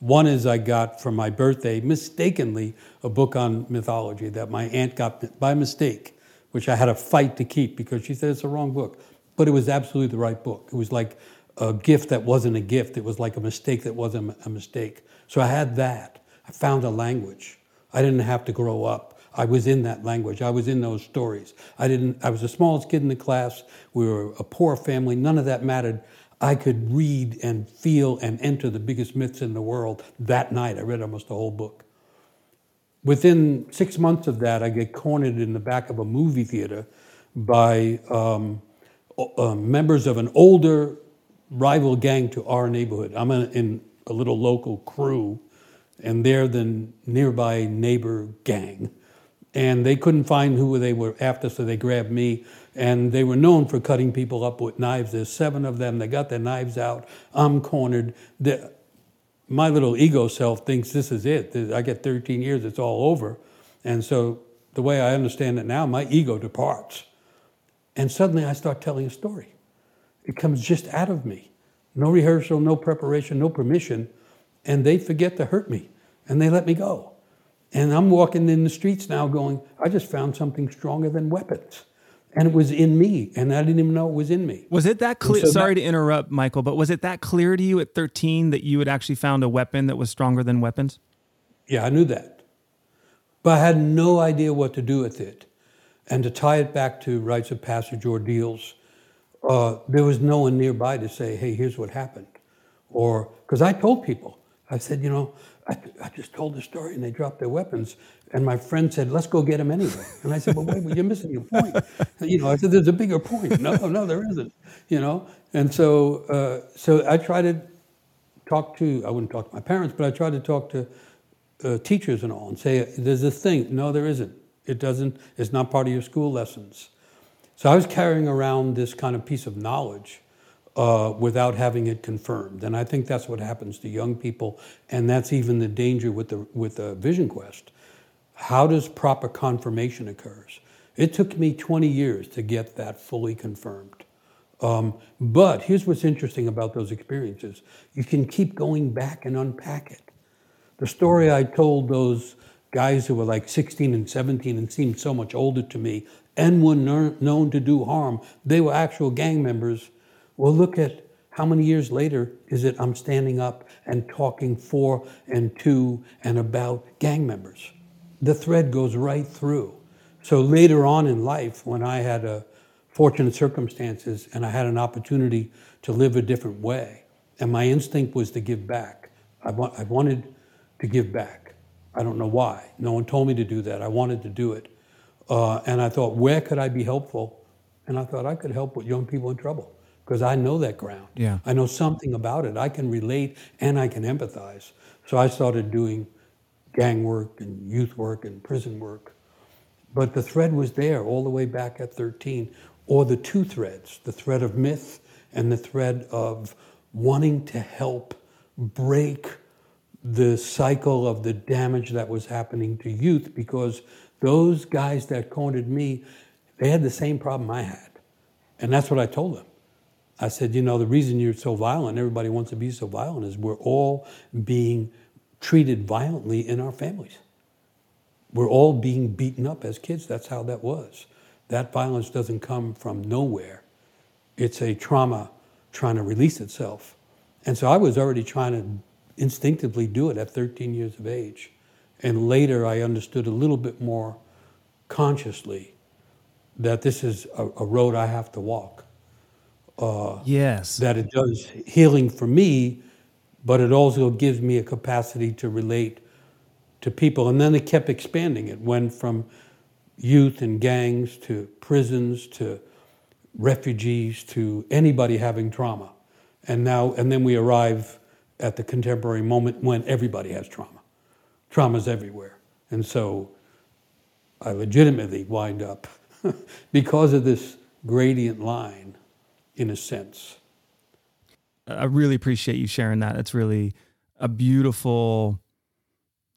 One is I got for my birthday, mistakenly, a book on mythology that my aunt got by mistake, which I had a fight to keep because she said it's the wrong book. But it was absolutely the right book. It was like a gift that wasn't a gift, it was like a mistake that wasn't a mistake. So I had that. I found a language. I didn't have to grow up. I was in that language. I was in those stories. I didn't I was the smallest kid in the class. We were a poor family. None of that mattered. I could read and feel and enter the biggest myths in the world that night. I read almost the whole book. Within six months of that, I get cornered in the back of a movie theater by um, uh, members of an older rival gang to our neighborhood. I'm in a little local crew and they're the nearby neighbor gang. And they couldn't find who they were after, so they grabbed me. And they were known for cutting people up with knives. There's seven of them. They got their knives out. I'm cornered. The, my little ego self thinks this is it. I get 13 years, it's all over. And so the way I understand it now, my ego departs. And suddenly I start telling a story. It comes just out of me. No rehearsal, no preparation, no permission and they forget to hurt me and they let me go. And I'm walking in the streets now going, I just found something stronger than weapons. And it was in me, and I didn't even know it was in me. Was it that clear? So sorry that, to interrupt, Michael, but was it that clear to you at 13 that you had actually found a weapon that was stronger than weapons? Yeah, I knew that. But I had no idea what to do with it. And to tie it back to rites of passage ordeals, uh, there was no one nearby to say, hey, here's what happened. Or, because I told people, I said, you know, I, I, just told the story and they dropped their weapons. And my friend said, let's go get him anyway. And I said, well, wait, well, you're missing your point. You know, I said, there's a bigger point. No, no, there isn't. You know, and so, uh, so I tried to talk to, I wouldn't talk to my parents, but I tried to talk to uh, teachers and all and say, there's this thing. No, there isn't. It doesn't, it's not part of your school lessons. So I was carrying around this kind of piece of knowledge uh, without having it confirmed. And I think that's what happens to young people, and that's even the danger with the with the Vision Quest. How does proper confirmation occurs? It took me 20 years to get that fully confirmed. Um, but here's what's interesting about those experiences: you can keep going back and unpack it. The story I told those guys who were like 16 and 17 and seemed so much older to me and were known to do harm, they were actual gang members well, look at how many years later is it I'm standing up and talking for and to and about gang members? The thread goes right through. So later on in life, when I had a fortunate circumstances and I had an opportunity to live a different way, and my instinct was to give back. I, wa- I wanted to give back. I don't know why. No one told me to do that. I wanted to do it. Uh, and I thought, where could I be helpful? And I thought I could help with young people in trouble because I know that ground. Yeah. I know something about it. I can relate and I can empathize. So I started doing gang work and youth work and prison work. But the thread was there all the way back at 13, or the two threads the thread of myth and the thread of wanting to help break the cycle of the damage that was happening to youth because those guys that cornered me, they had the same problem I had. And that's what I told them. I said, you know, the reason you're so violent, everybody wants to be so violent, is we're all being treated violently in our families. we're all being beaten up as kids. That's how that was. That violence doesn't come from nowhere. It's a trauma trying to release itself. And so I was already trying to instinctively do it at 13 years of age. And later I understood a little bit more consciously that this is a, a road I have to walk. Uh, yes. That it does healing for me, but it also gives me a capacity to relate to people. And then it kept expanding. It went from youth and gangs to prisons to refugees to anybody having trauma. And now, and then we arrive at the contemporary moment when everybody has trauma. Trauma's everywhere. And so I legitimately wind up, (laughs) because of this gradient line, in a sense. I really appreciate you sharing that. It's really a beautiful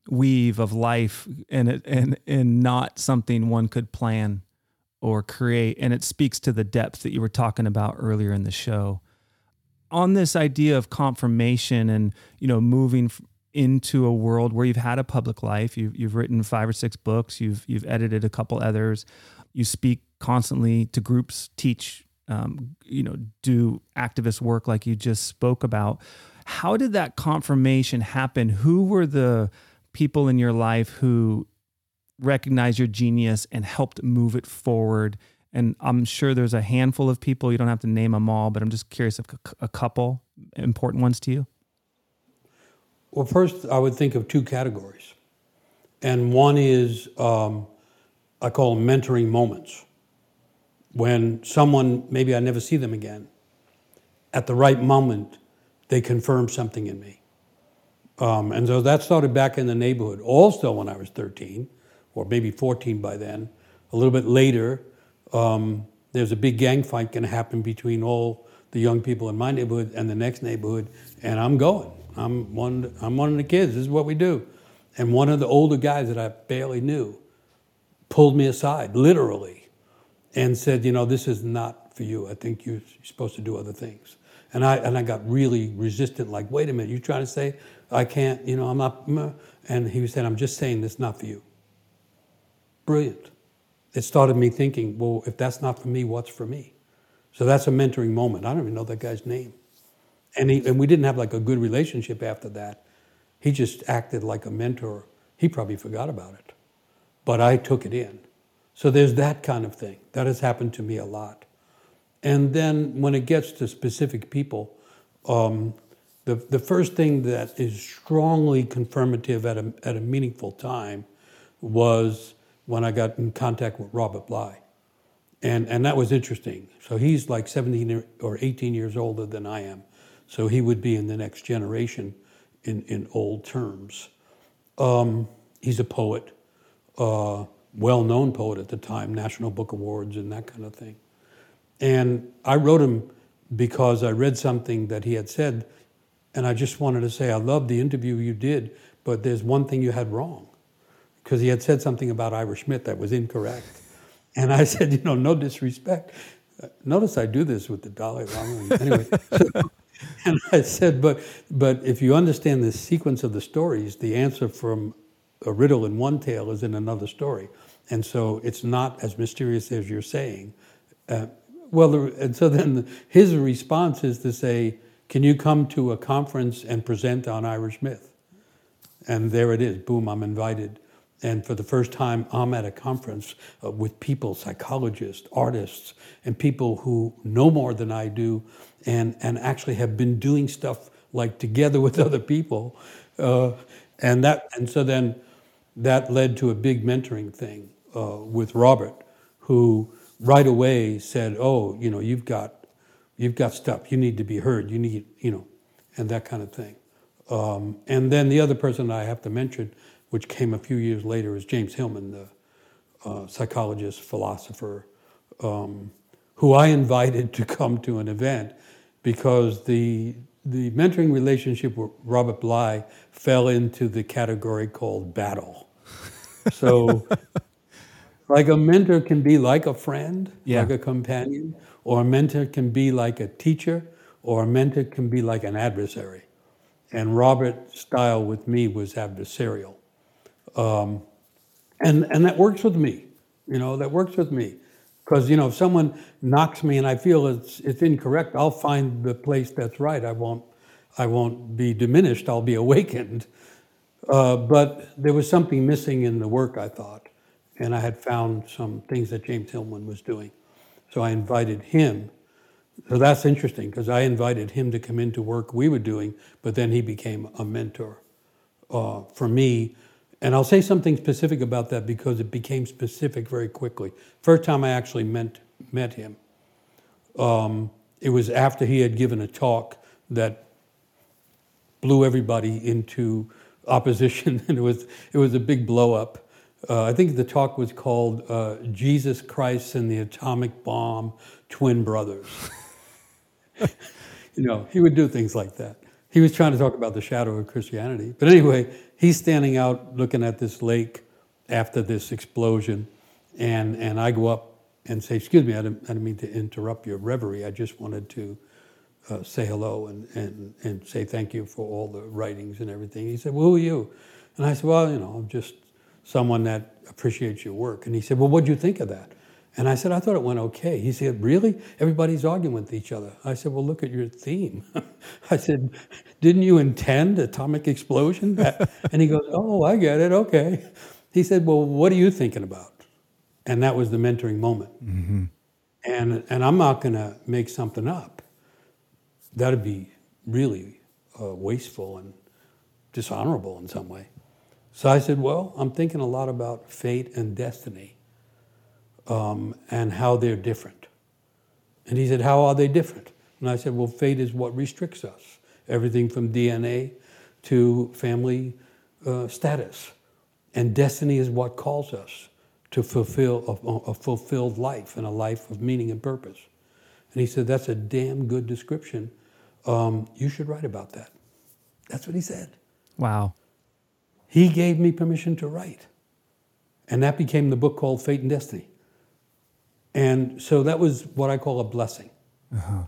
weave of life and and and not something one could plan or create and it speaks to the depth that you were talking about earlier in the show on this idea of confirmation and you know moving into a world where you've had a public life you've, you've written five or six books you've you've edited a couple others you speak constantly to groups teach um, you know do activist work like you just spoke about how did that confirmation happen who were the people in your life who recognized your genius and helped move it forward? And I'm sure there's a handful of people. You don't have to name them all, but I'm just curious if a couple important ones to you. Well, first, I would think of two categories. And one is um, I call them mentoring moments. When someone, maybe I never see them again, at the right moment, they confirm something in me. Um, and so that started back in the neighborhood. Also, when I was 13, or maybe 14 by then, a little bit later, um, there's a big gang fight going to happen between all the young people in my neighborhood and the next neighborhood, and I'm going. I'm one. I'm one of the kids. This is what we do. And one of the older guys that I barely knew pulled me aside, literally, and said, "You know, this is not for you. I think you're supposed to do other things." And I and I got really resistant. Like, wait a minute, you're trying to say I can't, you know, I'm not. And he said, I'm just saying this not for you. Brilliant. It started me thinking, well, if that's not for me, what's for me? So that's a mentoring moment. I don't even know that guy's name. And, he, and we didn't have like a good relationship after that. He just acted like a mentor. He probably forgot about it. But I took it in. So there's that kind of thing. That has happened to me a lot. And then when it gets to specific people, um, the, the first thing that is strongly confirmative at a, at a meaningful time was when I got in contact with Robert Bly. And, and that was interesting. So he's like 17 or 18 years older than I am. So he would be in the next generation in, in old terms. Um, he's a poet, uh, well known poet at the time, National Book Awards and that kind of thing. And I wrote him because I read something that he had said and I just wanted to say, I love the interview you did, but there's one thing you had wrong. Because he had said something about Irish myth that was incorrect. And I (laughs) said, you know, no disrespect. Notice I do this with the Dalai Lama. Anyway, so, (laughs) and I said, but, but if you understand the sequence of the stories, the answer from a riddle in one tale is in another story. And so it's not as mysterious as you're saying. Uh, well, and so then his response is to say, can you come to a conference and present on Irish myth? And there it is, boom, I'm invited. And for the first time, I'm at a conference uh, with people, psychologists, artists, and people who know more than I do and, and actually have been doing stuff like together (laughs) with other people. Uh, and, that, and so then that led to a big mentoring thing uh, with Robert, who right away said, Oh, you know, you've got you've got stuff. You need to be heard. You need, you know, and that kind of thing. Um, and then the other person I have to mention, which came a few years later, is James Hillman, the uh, psychologist, philosopher, um, who I invited (laughs) to come to an event because the the mentoring relationship with Robert Bly fell into the category called battle. So, (laughs) like a mentor can be like a friend, yeah. like a companion, or a mentor can be like a teacher, or a mentor can be like an adversary. And Robert's style with me was adversarial. Um, And, and that works with me. You know, that works with me. Because, you know, if someone knocks me and I feel it's, it's incorrect, I'll find the place that's right. I won't, I won't be diminished, I'll be (laughs) awakened. Uh, but there was something missing in the work, I thought. And I had found some things that James Hillman was doing. So I invited him. So that's interesting because I invited him to come into work we were doing, but then he became a mentor uh, for me. And I'll say something specific about that because it became specific very quickly. First time I actually met, met him, um, it was after he had given a talk that blew everybody into opposition, and (laughs) it was it was a big blow up. Uh, I think the talk was called uh, "Jesus Christ and the Atomic Bomb: Twin Brothers." you know, he would do things like that. He was trying to talk about the shadow of Christianity, but anyway, he's standing out looking at this lake after this explosion, and and I go up and say, "Excuse me, I didn't, I didn't mean to interrupt your reverie. I just wanted to." uh, say hello and, and, and say thank you for all the writings and everything. He said, well, who are you? And I said, well, you know, I'm just someone that appreciates your work. And he said, well, what do you think of that? And I said, I thought it went okay. He said, really? Everybody's arguing with each other. I said, well, look at your theme. (laughs) I said, didn't you intend atomic explosion? (laughs) and he goes, oh, I get it. Okay. He said, well, what are you thinking about? And that was the mentoring moment. Mm-hmm. And, and I'm not going to make something up that'd be really uh, wasteful and dishonorable in some way. So I said, Well, I'm thinking a lot about fate and destiny um, and how they're different. And he said, How are they different? And I said, Well, fate is what restricts us everything from DNA to family uh, status. And destiny is what calls us to fulfill a, a fulfilled life and a life of meaning and purpose. And he said, That's a damn good description um, you should write about that. That's what he said. Wow. He gave me permission to write. And that became the book called Fate and Destiny. And so that was what I call a blessing. Uh-huh.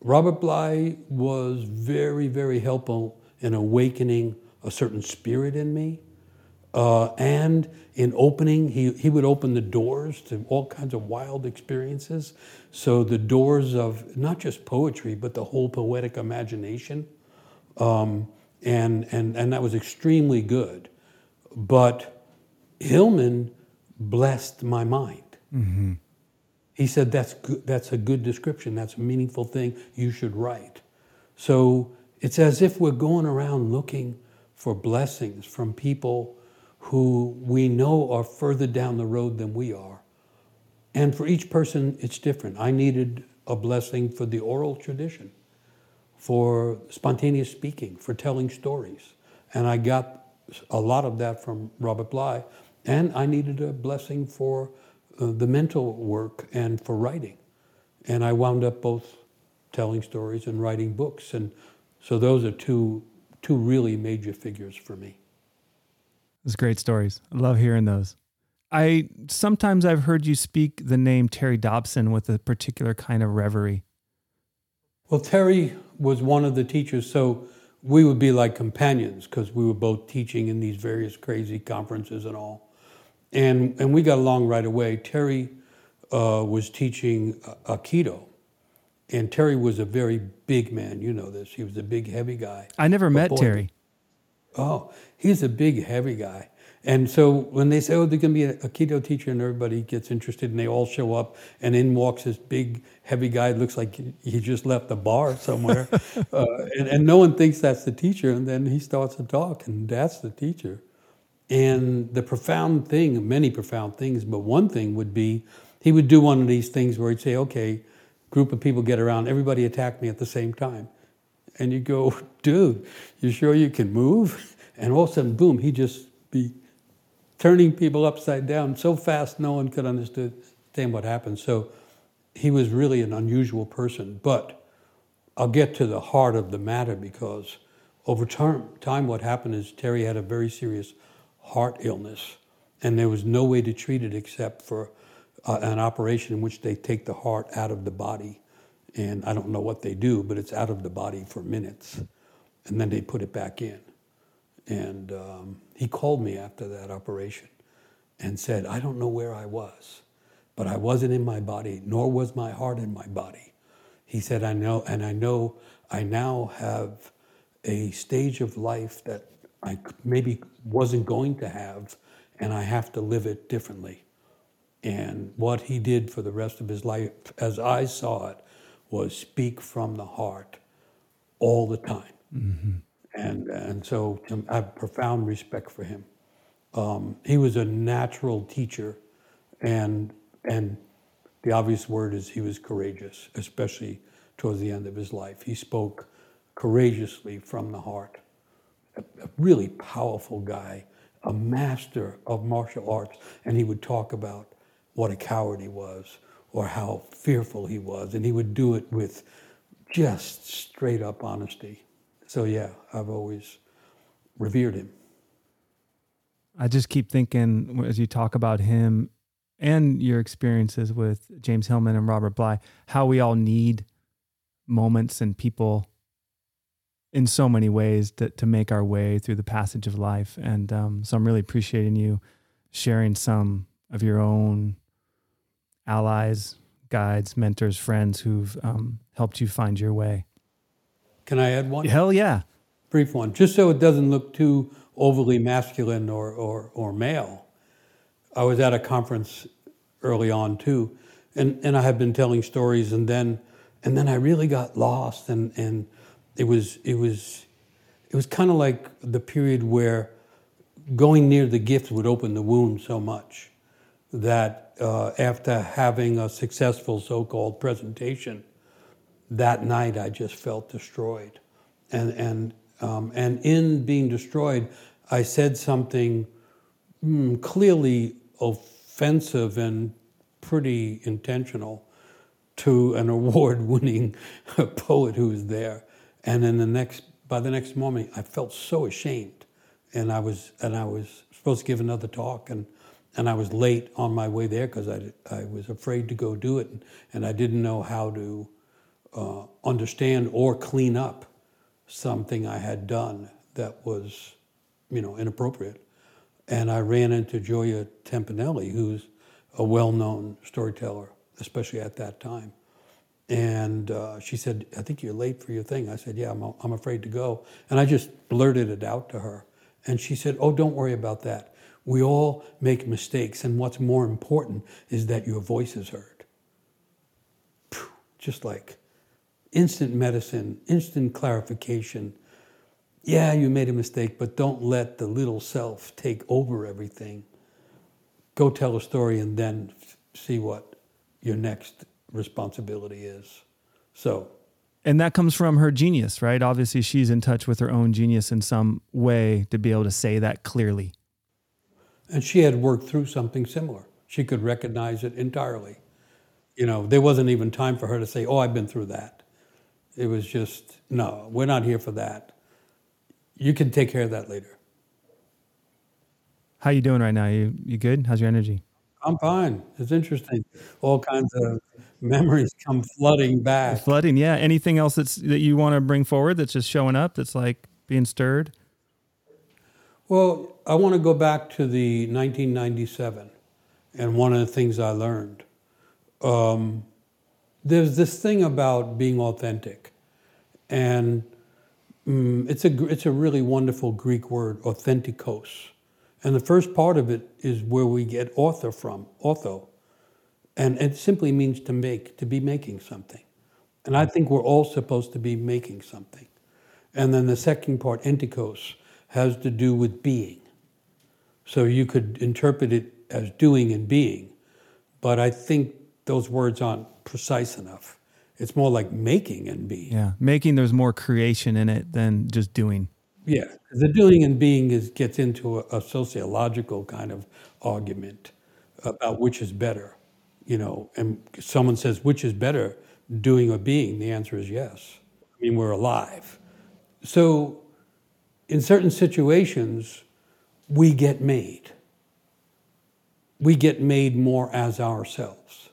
Robert Bly was very, very helpful in awakening a certain spirit in me uh, and in opening, he, he would open the doors to all kinds of wild experiences. So the doors of not just poetry, but the whole poetic imagination. Um, and, and, and that was extremely good. But Hillman blessed my mind. Mm-hmm. He said, that's, good, that's a good description. That's a meaningful thing. You should write. So it's as if we're going around looking for blessings from people who we know are further down the road than we are. And for each person, it's different. I needed a blessing for the oral tradition, for spontaneous speaking, for telling stories. And I got a lot of that from Robert Bly. And I needed a blessing for uh, the mental work and for writing. And I wound up both telling stories and writing books. And so those are two, two really major figures for me. Those great stories. I love hearing those. I sometimes I've heard you speak the name Terry Dobson with a particular kind of reverie. Well, Terry was one of the teachers, so we would be like companions because we were both teaching in these various crazy conferences and all. And, and we got along right away. Terry uh, was teaching Aikido, and Terry was a very big man. You know this. He was a big, heavy guy. I never met boy, Terry. Oh, he's a big, heavy guy. And so when they say, oh, there's going to be Aikido teacher, and everybody gets interested, and they all show up, and in walks this big, heavy guy, looks like he just left the bar somewhere. (laughs) uh, and, and, no one thinks that's the teacher, and then he starts to talk, and that's the teacher. And the profound thing, many profound things, but one thing would be he would do one of these things where he'd say, okay, group of people get around, everybody attack me at the same time. And you go, (laughs) dude, you sure you can move? And all of a sudden, boom, he'd just be turning people upside down so fast no one could understand what happened. So he was really an unusual person. But I'll get to the heart of the matter because over term, time, what happened is Terry had a very serious heart illness, and there was no way to treat it except for uh, an operation in which they take the heart out of the body and I don't know what they do, but it's out of the body for minutes, and then they put it back in. And um, he called me after that operation, and said, I don't know where I was, but I wasn't in my body, nor was my heart in my body. He said, I know, and I know I now have a stage of life that I maybe wasn't going to have, and I have to live it differently. And what he did for the rest of his life, as I saw it, was speak from the heart all the time. Mm-hmm. And, and so um, I have profound respect for him. Um, he was a natural teacher, and, and the obvious word is he was courageous, especially towards the end of his life. He spoke courageously from the heart. A, a really powerful guy, a master of martial arts, and he would talk about what a coward he was or how fearful he was, and he would do it with just straight up honesty. So, yeah, I've always revered him. I just keep thinking as you talk about him and your experiences with James Hillman and Robert Bly, how we all need moments and people in so many ways to, to make our way through the passage of life. And um, so I'm really appreciating you sharing some of your own allies, guides, mentors, friends who've um, helped you find your way. Can I add one? Hell yeah. Brief one, just so it doesn't look too overly masculine or, or, or male. I was at a conference early on too, and, and I had been telling stories, and then and then I really got lost, and, and it was it was it was kind of like the period where going near the gift would open the wound so much that uh, after having a successful so-called presentation, that night I just felt destroyed, and and um, and in being destroyed, I said something mm, clearly offensive and pretty intentional to an (laughs) award-winning poet who was there, and then the next by the next morning I felt so ashamed, and I was and I was supposed to give another talk. And and I was late on my way there because I, I was afraid to go do it, and I didn't know how to uh, understand or clean up something I had done that was, you know, inappropriate. And I ran into Gioia Timpanelli, who's a well-known storyteller, especially at that time. And uh, she said, I think you're late for your thing. I said, Yeah, I'm, I'm afraid to go. And I just blurted it out to her. And she said, Oh, don't worry about that. We all make mistakes, and what's more important is that your voice is heard. Just like instant medicine, instant clarification. Yeah, you made a mistake, but don't let the little self take over everything. Go tell a story and then see what your next responsibility is. So, and that comes from her genius, right? Obviously, she's in touch with her own genius in some way to be able to say that clearly. And she had worked through something similar. She could recognize it entirely. You know, there wasn't even time for her to say, "Oh, I've been through that." It was just, "No, we're not here for that. You can take care of that later." How you doing right now? You you good? How's your energy? I'm fine. It's interesting. All kinds of memories come flooding back. Flooding, yeah. Anything else that's that you want to bring forward that's just showing up that's like being stirred? Well, I want to go back to the 1997 and one of the things I learned. Um, there's this thing about being authentic, and um, it's a it's a really wonderful Greek word, authentikos, and the first part of it is where we get author from, ortho, and it simply means to make, to be making something, and I think we're all supposed to be making something, and then the second part, entikos, has to do with being. So you could interpret it as doing and being, but I think those words aren't precise enough. It's more like making and being. Yeah, making there's more creation in it than just doing. Yeah, the doing and being is gets into a, a sociological kind of argument about which is better, you know. And someone says which is better, doing or being. The answer is yes. I mean, we're alive. So in certain situations, we get made. We get made more as ourselves.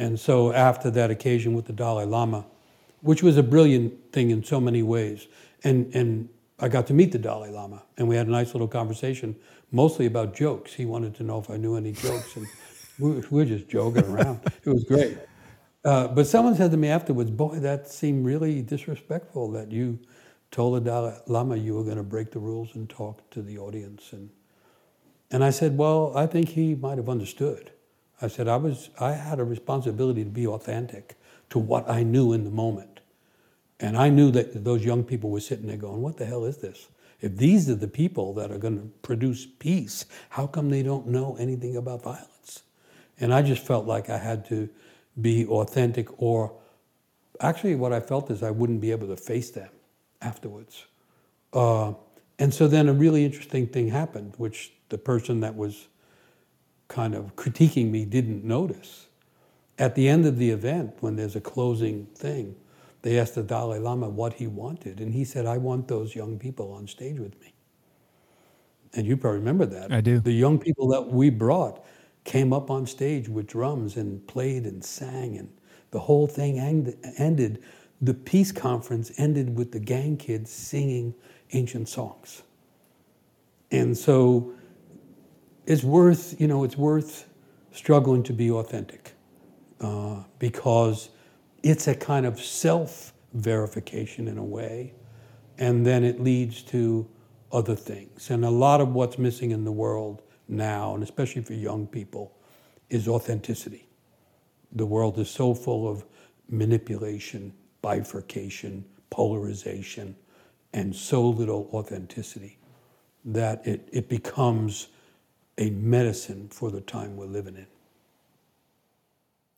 And so, after that occasion with the Dalai Lama, which was a brilliant thing in so many ways, and, and I got to meet the Dalai Lama, and we had a nice little conversation, mostly about jokes. He wanted to know if I knew any jokes, and we were just joking around. It was great. Uh, but someone said to me afterwards, "Boy, that seemed really disrespectful that you told the Dalai Lama you were going to break the rules and talk to the audience." And and I said, "Well, I think he might have understood." I said, "I was I had a responsibility to be authentic to what I knew in the moment." And I knew that those young people were sitting there going, What the hell is this? If these are the people that are going to produce peace, how come they don't know anything about violence? And I just felt like I had to be authentic, or actually, what I felt is I wouldn't be able to face them afterwards. Uh, and so then a really interesting thing happened, which the person that was kind of critiquing me didn't notice. At the end of the event, when there's a closing thing, they asked the Dalai Lama what he wanted, and he said, I want those young people on stage with me. And you probably remember that. I do. The young people that we brought came up on stage with drums and played and sang, and the whole thing ended. The peace conference ended with the gang kids singing ancient songs. And so it's worth, you know, it's worth struggling to be authentic uh, because it's a kind of self verification in a way, and then it leads to other things. And a lot of what's missing in the world now, and especially for young people, is authenticity. The world is so full of manipulation, bifurcation, polarization, and so little authenticity that it, it becomes a medicine for the time we're living in.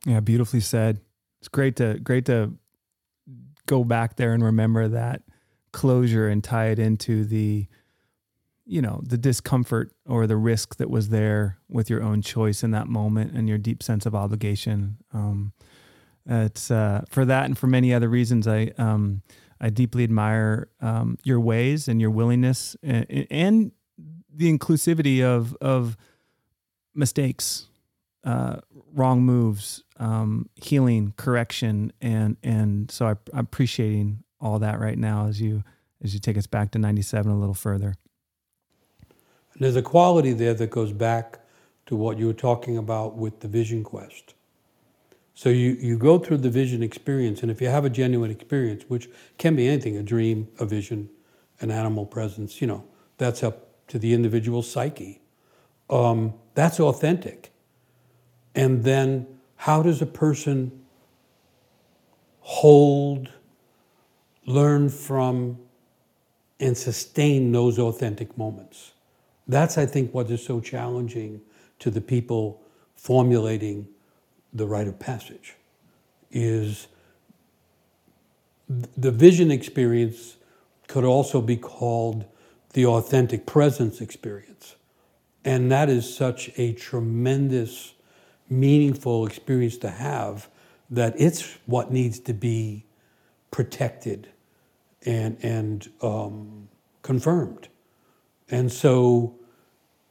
Yeah, beautifully said it's great to great to go back there and remember that closure and tie it into the you know the discomfort or the risk that was there with your own choice in that moment and your deep sense of obligation um, it's uh, for that and for many other reasons i um, i deeply admire um, your ways and your willingness and, and the inclusivity of of mistakes uh, wrong moves, um, healing, correction, and and so I, I'm appreciating all that right now as you as you take us back to '97 a little further. There's a quality there that goes back to what you were talking about with the vision quest. So you, you go through the vision experience, and if you have a genuine experience, which can be anything a dream, a vision, an animal presence, you know, that's up to the individual psyche. Um, that's authentic. And then how does a person hold, learn from, and sustain those authentic moments? That's, I think, what is so challenging to the people formulating the rite of passage is the vision experience could also be called the authentic presence experience. And that is such a tremendous meaningful experience to have that it's what needs to be protected and and um, confirmed. And so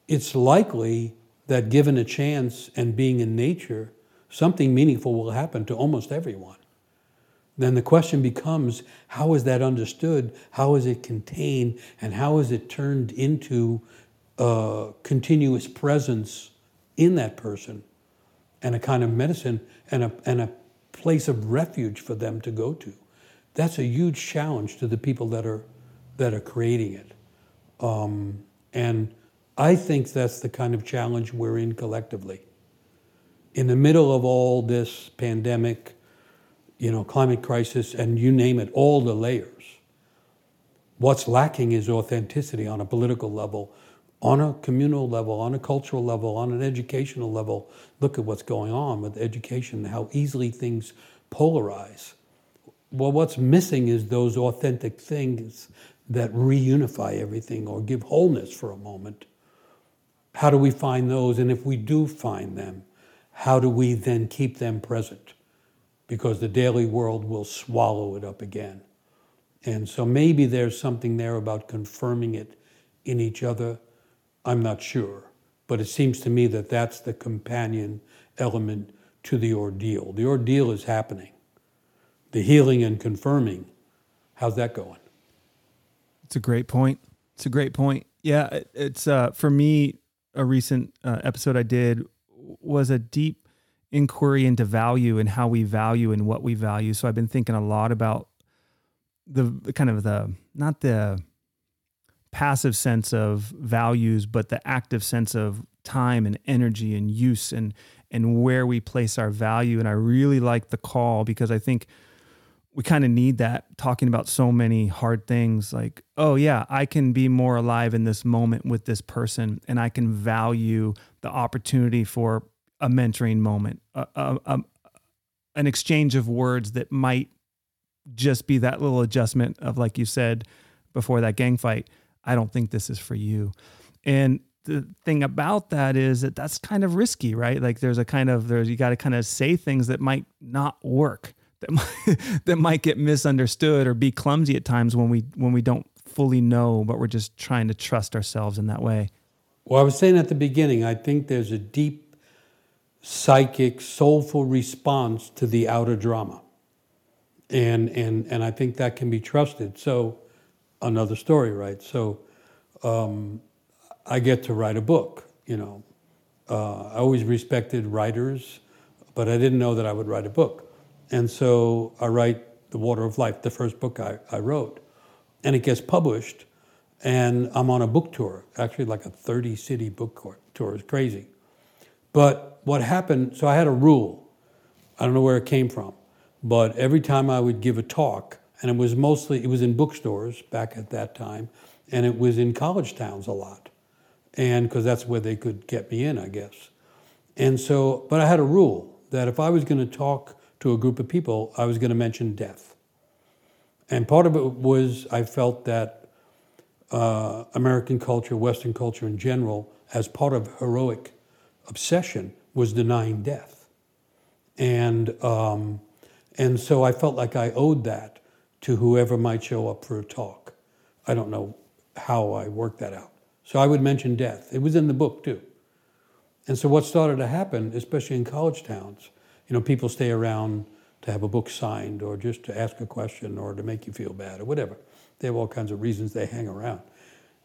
it's likely that given a chance and being in nature, something meaningful will happen to almost everyone. Then the question becomes how is that understood? How is it contained? And how is it turned into a continuous presence in that person? and a kind of medicine and a, and a place of refuge for them to go to. That's a huge challenge to the people that are, that are creating it. Um, and I think that's the kind of challenge we're in collectively. In the middle of all this pandemic, you know, climate crisis, and you name it, all the layers, what's lacking is authenticity on a political level, on a communal level, on a cultural level, on an educational level, look at what's going on with education, how easily things polarize. Well, what's missing is those authentic things that reunify everything or give wholeness for a moment. How do we find those? And if we do find them, how do we then keep them present? Because the daily world will swallow it up again. And so maybe there's something there about confirming it in each other I'm not sure, but it seems to me that that's the companion element to the ordeal. The ordeal is happening. The healing and confirming, how's that going? It's a great point. It's a great point. Yeah, it's uh, for me a recent uh, episode I did was a deep inquiry into value and how we value and what we value. So I've been thinking a lot about the, kind of the not the passive sense of values, but the active sense of time and energy and use and and where we place our value. And I really like the call because I think we kind of need that talking about so many hard things like oh yeah i can be more alive in this moment with this person and i can value the opportunity for a mentoring moment a, a, a, an exchange of words that might just be that little adjustment of like you said before that gang fight i don't think this is for you and the thing about that is that that's kind of risky right like there's a kind of there's you got to kind of say things that might not work that (laughs) might, that might get misunderstood or be clumsy at times when we when we don't fully know, but we're just trying to trust ourselves in that way. Well, I was saying at the beginning, I think there's a deep psychic, soulful response to the outer drama. And, and, and I think that can be trusted. So, another story, right? So, um, I get to write a book, you know. Uh, I always respected writers, but I didn't know that I would write a book. And so I write The Water of Life, the first book I, I wrote. And it gets published, and I'm on a book tour, actually, like a 30 city book tour. It's crazy. But what happened, so I had a rule. I don't know where it came from, but every time I would give a talk, and it was mostly, it was in bookstores back at that time, and it was in college towns a lot. And because that's where they could get me in, I guess. And so, but I had a rule that if I was going to talk to a group of people, I was going to mention death. And part of it was I felt that uh, American culture, Western culture in general, as part of heroic obsession, was denying death. And, um, and so I felt like I owed that to whoever might show up for a talk. I don't know how I worked that out. So I would mention death. It was in the book too. And so what started to happen, especially in college towns, you know, people stay around to have a book signed or just to ask a question or to make you feel bad or whatever. They have all kinds of reasons they hang around.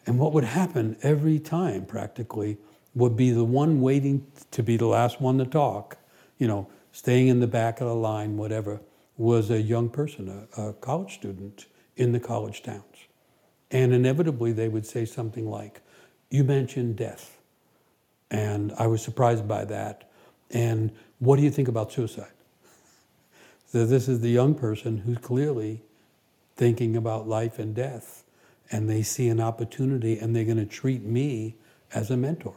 And what would happen every time, practically, would be the one waiting to be the last one to talk, you know, staying in the back of the line, whatever, was a young person, a, a college student in the college towns. And inevitably, they would say something like, You mentioned death. And I was surprised by that. And what do you think about suicide? (laughs) So this is the young person who's clearly thinking about life and death, and they see an opportunity and they're going to treat me as a mentor.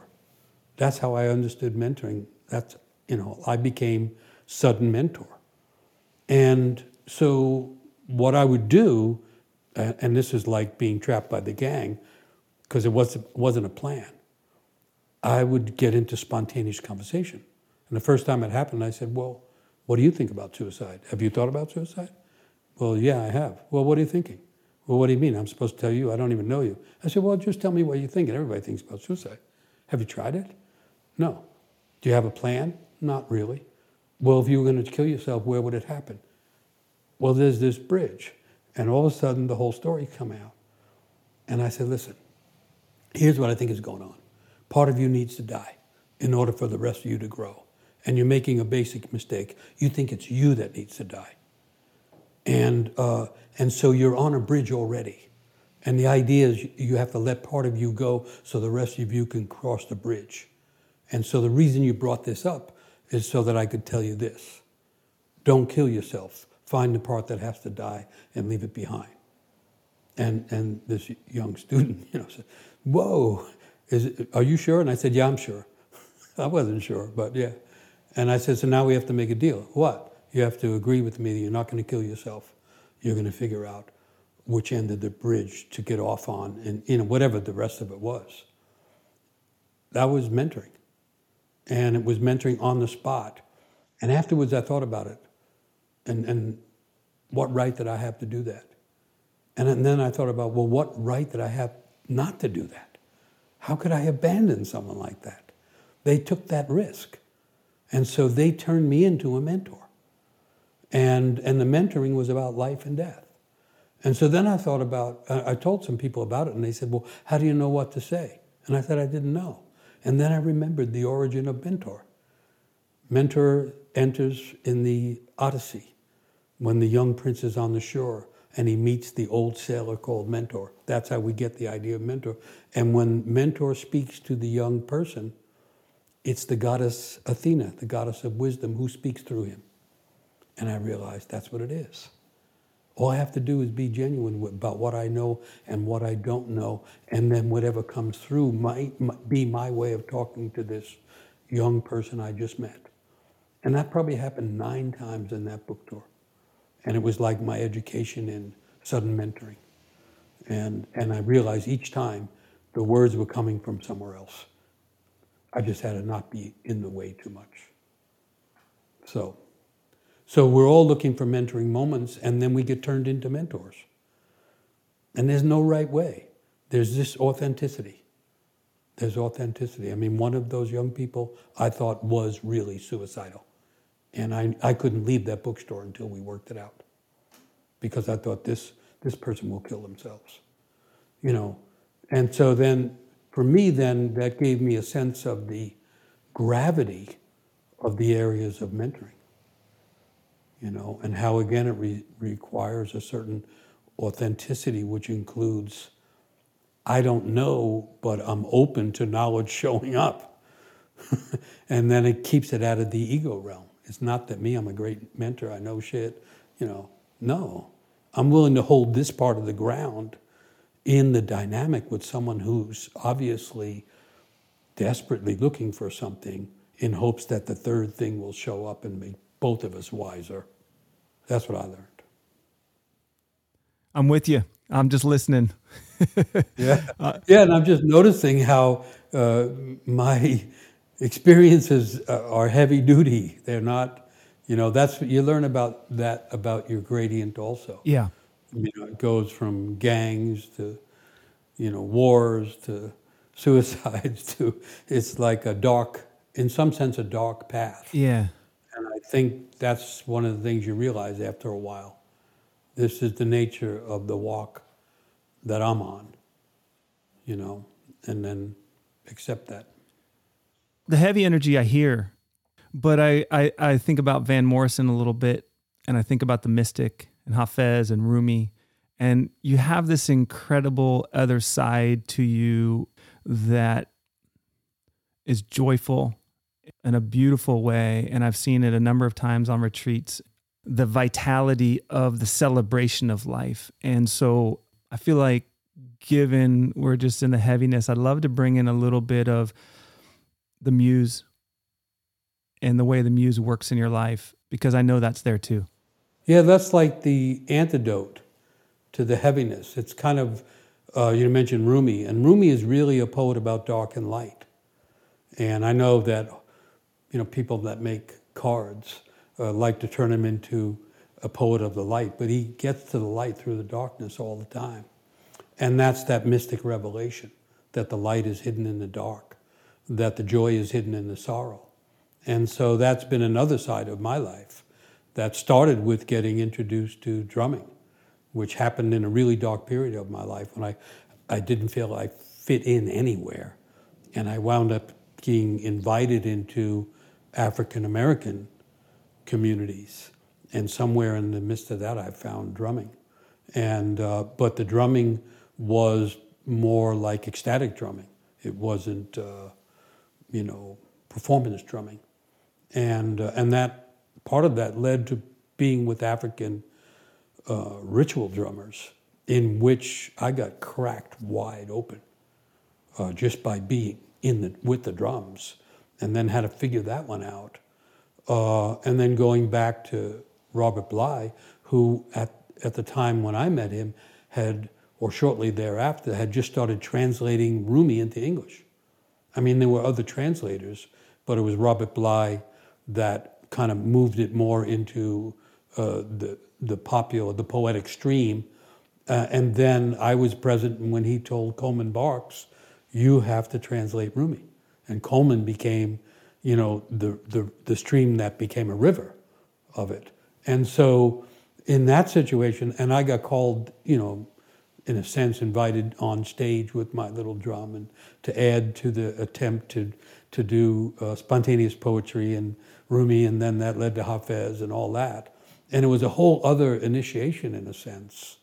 That's how I understood mentoring. That's, you know, I became sudden mentor. And so what I would do, and this is like being trapped by the gang, because it wasn't, wasn't a plan, I would get into spontaneous conversation. And the first time it happened, I said, Well, what do you think about suicide? Have you thought about suicide? Well, yeah, I have. Well, what are you thinking? Well, what do you mean? I'm supposed to tell you? I don't even know you. I said, Well, just tell me what you think. And everybody thinks about suicide. Have you tried it? No. Do you have a plan? Not really. Well, if you were going to kill yourself, where would it happen? Well, there's this bridge. And all of a sudden, the whole story come out. And I said, Listen, here's what I think is going on. Part of you needs to die in order for the rest of you to grow and you're making a basic mistake. You think it's you that needs to die. And, uh, and so you're on a bridge already. And the idea is you have to let part of you go so the rest of you can cross the bridge. And so the reason you brought this up is so that I could tell you this don't kill yourself. Find the part that has to die and leave it behind. And, and this young student, (laughs) you know, said, Whoa, is it, are you sure? And I said, Yeah, I'm sure. (laughs) I wasn't sure, but yeah. And I said, so now we have to make a deal. What? You have to agree with me that you're not going to kill yourself. You're going to figure out which end of the bridge to get off on, and you know whatever the rest of it was. That was mentoring, and it was mentoring on the spot. And afterwards, I thought about it, and and what right did I have to do that? And and then I thought about, well, what right did I have not to do that? How could I abandon someone like that? They took that risk. And so they turned me into a mentor. And, and the mentoring was about life and death. And so then I thought about, I told some people about it, and they said, Well, how do you know what to say? And I said, I didn't know. And then I remembered the origin of mentor. Mentor enters in the Odyssey when the young prince is on the shore and he meets the old sailor called Mentor. That's how we get the idea of mentor. And when Mentor speaks to the young person, it's the goddess Athena, the goddess of wisdom, who speaks through him. And I realized that's what it is. All I have to do is be genuine about what I know and what I don't know, and then whatever comes through might, be my way of talking to this young person I just met. And that probably happened nine times in that book tour. And it was like my education in sudden mentoring. And, and I realized each time the words were coming from somewhere else. I just had to not be in the way too much. So, so we're all looking for mentoring moments, and then we get turned into mentors. And there's no right way. There's this authenticity. There's authenticity. I mean, one of those young people I thought was really suicidal. And I, I couldn't leave that bookstore until we worked it out because I thought this, this person will kill themselves. You know, and so then for me, then that gave me a sense of the gravity of the areas of mentoring. You know, and how again it re- requires a certain authenticity, which includes I don't know, but I'm open to knowledge showing up. (laughs) and then it keeps it out of the ego realm. It's not that me, I'm a great mentor, I know shit, you know. No. I'm willing to hold this part of the ground in the dynamic with someone who's obviously desperately looking for something in hopes that the third thing will show up and make both of us wiser. That's what I learned. I'm with you. I'm just listening. (laughs) yeah. Uh, yeah, and I'm just noticing how uh, my experiences uh, are heavy duty. They're not, you know, that's what you learn about that about your gradient also. Yeah. You know, it goes from gangs to, you know, wars to (laughs) suicides to, it's like a dark, in some sense, a dark path. Yeah. Think that's one of the things you realize after a while. This is the nature of the walk that I'm on, you know, and then accept that the heavy energy I hear, but I, I, I think about Van Morrison a little bit and I think about the mystic and Hafez and Rumi. And you have this incredible other side to you that is joyful in a beautiful way. And I've seen it a number of times on retreats the vitality of the celebration of life. And so I feel like, given we're just in the heaviness, I'd love to bring in a little bit of the muse and the way the muse works in your life because I know that's there too. Yeah, that's like the antidote to the heaviness. It's kind of, uh, you mentioned Rumi, and Rumi is really a poet about dark and light. And I know that, you know, people that make cards uh, like to turn him into a poet of the light, but he gets to the light through the darkness all the time. And that's that mystic revelation that the light is hidden in the dark that the joy is hidden in the sorrow. And so that's been another side of my life that started with getting introduced to drumming, which happened in a really dark period of my life when I, I didn't feel I fit in anywhere. And I wound up being invited into African American communities. And somewhere in the midst of that, I found drumming. And, uh, but the drumming was more like ecstatic drumming. It wasn't uh, you know, performance drumming. And, uh, and that part of that led to being with African uh, ritual drummers, in which I got cracked wide open uh, just by being in the, with the drums, and then had to figure that one out. Uh, and then going back to Robert Bly, who at, at the time when I met him had, or shortly thereafter, had just started translating Rumi into English. I mean, there were other translators, but it was Robert Bly that kind of moved it more into uh, the the popular, the poetic stream. Uh, and then I was present when he told Coleman Barks, "You have to translate Rumi," and Coleman became, you know, the the the stream that became a river of it. And so in that situation, and I got called, you know, in a sense, invited on stage with my little drum and to add to the attempt to to do uh, spontaneous poetry and Rumi, and then that led to Hafez and all that. And it was a whole other initiation, in a sense,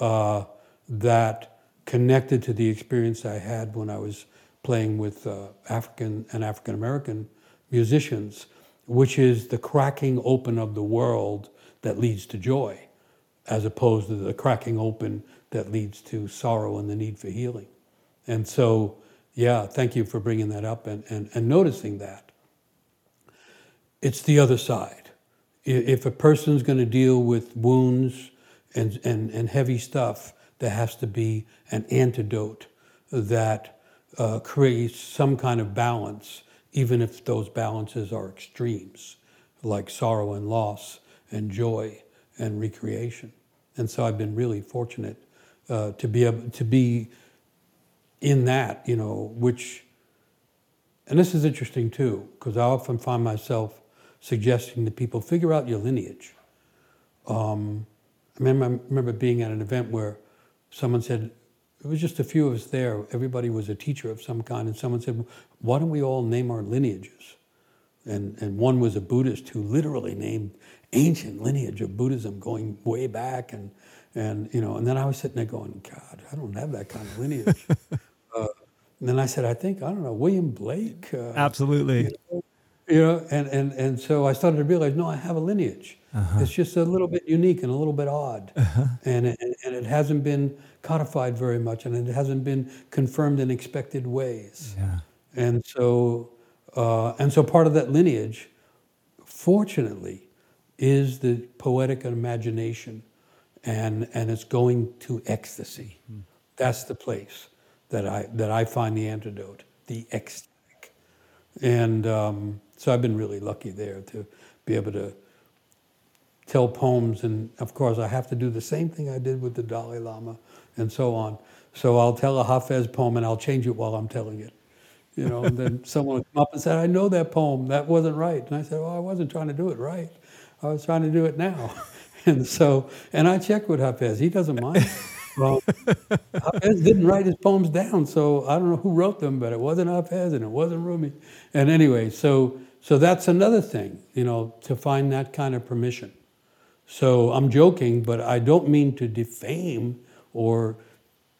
uh, that connected to the experience I had when I was playing with uh, African and African American musicians, which is the cracking open of the world that leads to joy, as opposed to the cracking open that leads to sorrow and the need for healing. And so, yeah, thank you for bringing that up and, and, and noticing that. It's the other side. If a person's going to deal with wounds and, and, and heavy stuff, there has to be an antidote that uh, creates some kind of balance, even if those balances are extremes, like sorrow and loss and joy and recreation. And so I've been really fortunate uh, to be able to be in that, you know, which, and this is interesting too, because I often find myself suggesting to people figure out your lineage. Um, I remember, I remember being at an event where someone said, it was just a few of us there. Everybody was a teacher of some kind, and someone said, "Why don't we all name our lineages?" And and one was a Buddhist who literally named ancient lineage of Buddhism going way back, and and you know, and then I was sitting there going, God, I don't have that kind of lineage. (laughs) uh, and then I said, I think I don't know, William Blake. Uh, Absolutely. You know, you know, and, and, and so I started to realize, no, I have a lineage. Uh-huh. It's just a little bit unique and a little bit odd. Uh-huh. And, it, and it hasn't been codified very much and it hasn't been confirmed in expected ways. Yeah. And so, uh, and so part of that lineage, fortunately, is the poetic imagination and, and it's going to ecstasy. Mm. That's the place that I, that I find the antidote, the ecstatic. And um, so I've been really lucky there to be able to tell poems. And of course, I have to do the same thing I did with the Dalai Lama and so on. So I'll tell a Hafez poem and I'll change it while I'm telling it. You know, and then (laughs) someone will come up and say, I know that poem, that wasn't right. And I said, Well, I wasn't trying to do it right. I was trying to do it now. (laughs) and so, and I checked with Hafez. He doesn't mind. Well, Hafez didn't write his poems down, so I don't know who wrote them, but it wasn't Hafez and it wasn't Rumi. And anyway, so so that's another thing, you know, to find that kind of permission. So I'm joking, but I don't mean to defame or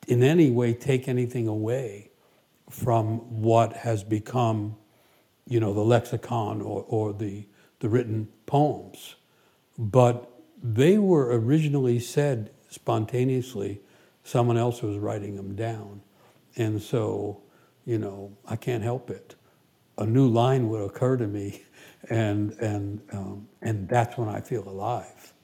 in any way take anything away from what has become, you know, the lexicon or, or the, the written poems. But they were originally said spontaneously someone else was writing them down. And so, you know, I can't help it. A new line would occur to me, (laughs) and, and, um, and that's when I feel alive.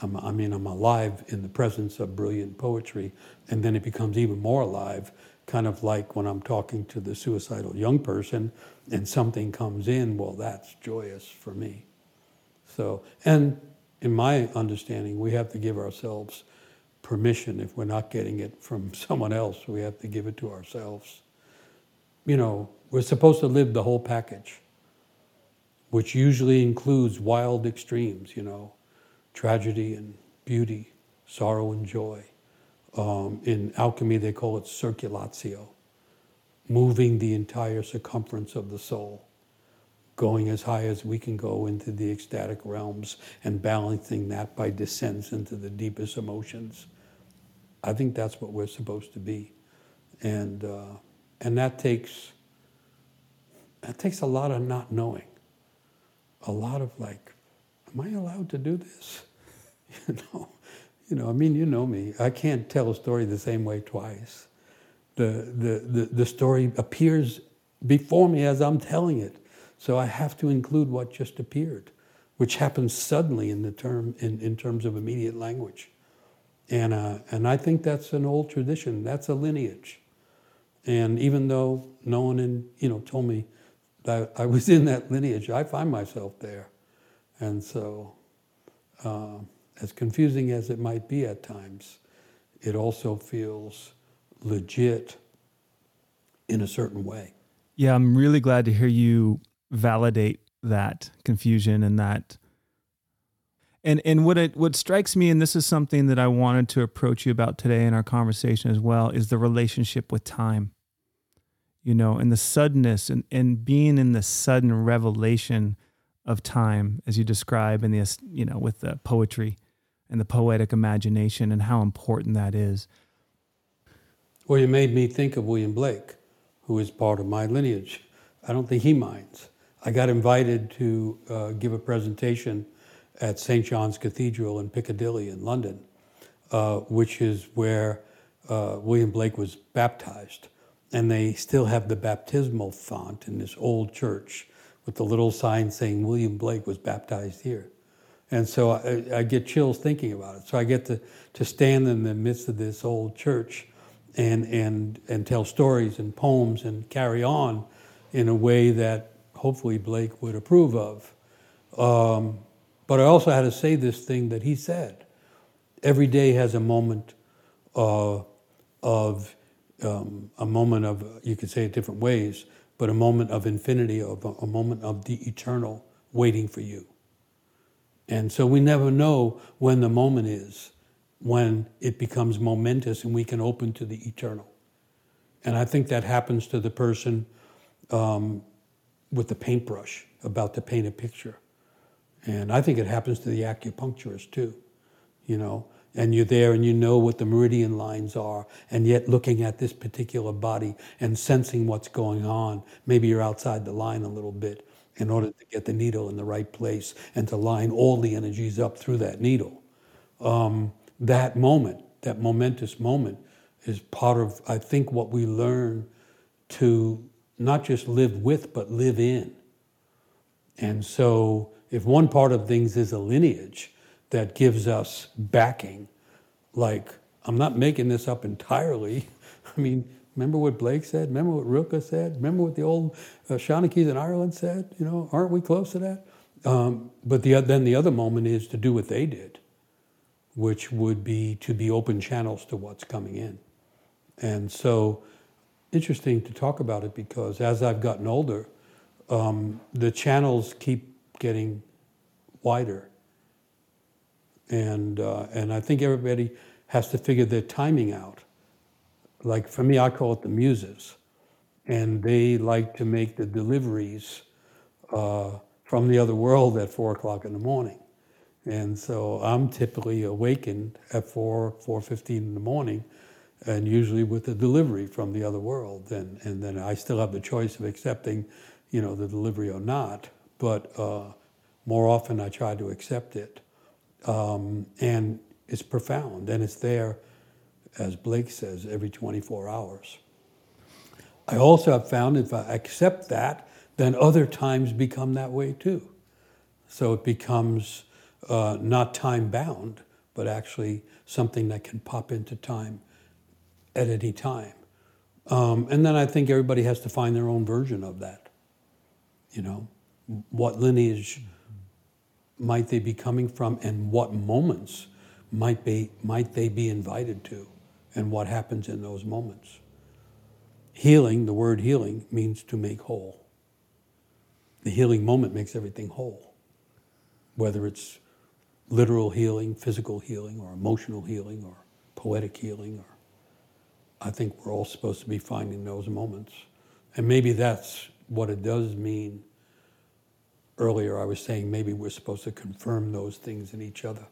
I'm, I mean, I'm alive in the presence of brilliant poetry, and then it becomes even more alive, kind of like when I'm talking to the suicidal young person and something comes in, well, that's joyous for me. So, and in my understanding, we have to give ourselves permission if we're not getting it from (laughs) someone else. We have to give it to ourselves. You know, we're supposed to live the whole package, which usually includes wild extremes, you know, tragedy and beauty, sorrow and joy. Um, in alchemy, they call it circulatio, moving the entire circumference of the soul going as high as we can go into the ecstatic realms and balancing that by descents into the deepest emotions. I think that's what we're supposed to be, and uh, and that takes that takes a lot of not knowing, a lot of like, am I allowed to do this? (laughs) You know, you know. I mean, you know me. I can't tell a story the same way twice. The the the, the story appears before me as I'm telling it, so I have to include what just appeared, which happens suddenly in the term in, in terms of immediate language. And, uh, and I think that's an old tradition. That's a lineage. And even though no one in, you know, told me that I was in that lineage, I find myself there. And so, uh, as confusing as it might be at times, it also feels legit in a certain way. Yeah, I'm really glad to hear you validate that confusion and that And and what it what strikes me, and this is something that I wanted to approach you about today in our conversation as well, is the relationship with time. You know, and the suddenness and, and being in the sudden revelation of time, as you describe in the you know, with the poetry and the poetic imagination and how important that is. Well, you made me think of William Blake, who is part of my lineage. I don't think he minds. I got invited to uh, give a presentation at St. John's Cathedral in Piccadilly in London, uh, which is where uh, William Blake was baptized. And they still have the baptismal font in this old church with the little sign saying William Blake was baptized here. And so I, I, get chills thinking about it. So I get to, to stand in the midst of this old church and, and, and tell stories and poems and carry on in a way that hopefully Blake would approve of. Um, but I also had to say this thing that he said. Every day has a moment uh, of, um, a moment of, you could say it different ways, but a moment of infinity, of a, a moment of the eternal waiting for you. And so we never know when the moment is, when it becomes momentous and we can open to the eternal. And I think that happens to the person um, with the paintbrush about to paint a picture. And I think it happens to the acupuncturist too, you know. And you're there and you know what the meridian lines are, and yet looking at this particular body and sensing what's going on. Maybe you're outside the line a little bit, in order to get the needle in the right place and to line all the energies up through that needle. Um, that moment, that momentous moment, is part of, I think, what we learn to not just live with, but live in. And so, if one part of things is a lineage that gives us backing, like, I'm not making this up entirely. (laughs) I mean, Remember what Blake said? Remember what Rilke said? Remember what the old uh, in Ireland said? You know, aren't we close to that? Um, but the, then the other moment is to do what they did, which would be to be open channels to what's coming in. And so, interesting to talk about it because as I've gotten older, um, the channels keep getting wider. And, uh, and I think everybody has to figure their timing out like for me, I call it the muses, and they like to make the deliveries uh, from the other world at four o'clock in the morning. And so I'm typically awakened at four, four fifteen in the morning, and usually with a delivery from the other world. And and then I still have the choice of accepting, you know, the delivery or not. But uh, more often I try to accept it, um, and it's profound and it's there as Blake says, every 24 hours. I also have found if I accept that, then other times become that way too. So it becomes uh, not time bound, but actually something that can pop into time at any time. Um, and then I think everybody has to find their own version of that. You know, what lineage might they be coming from, and what moments might be might they be invited to? And what happens in those moments. Healing, the word healing, means to make whole. The healing moment makes everything whole, whether it's literal healing, physical healing, or emotional healing, or poetic healing, or I think we're all supposed to be finding those moments. And maybe that's what it does mean. Earlier, I was saying maybe we're supposed to confirm those things in each other,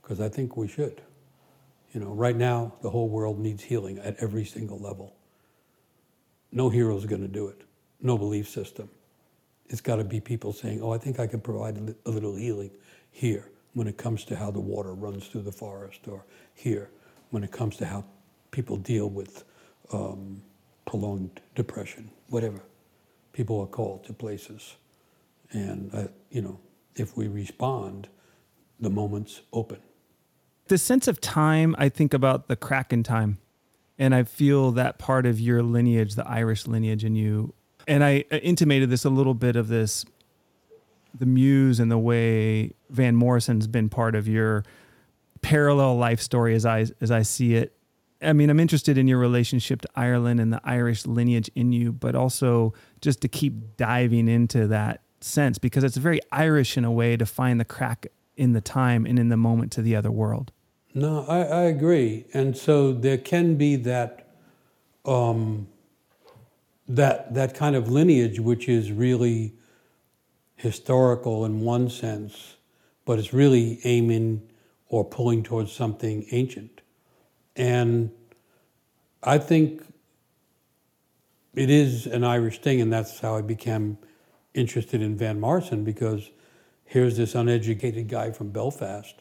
because I think we should. You know, right now, the whole world needs healing at every single level. No hero is going to do it, no belief system. It's got to be people saying, oh, I think I can provide a little healing here when it comes to how the water runs through the forest, or here when it comes to how people deal with um, prolonged depression, whatever. People are called to places. And, uh, you know, if we respond, the moment's open the sense of time, I think about the crack in time. And I feel that part of your lineage, the Irish lineage in you. And I intimated this a little bit of this the muse and the way Van Morrison's been part of your parallel life story as I as I see it. I mean, I'm interested in your relationship to Ireland and the Irish lineage in you, but also just to keep diving into that sense because it's very Irish in a way to find the crack in the time and in the moment to the other world. No, I, I agree. And so there can be that um, that that kind of lineage which is really historical in one sense, but it's really aiming or pulling towards something ancient. And I think it is an Irish thing, and that's how I became interested in Van Morrison because here's this uneducated guy from Belfast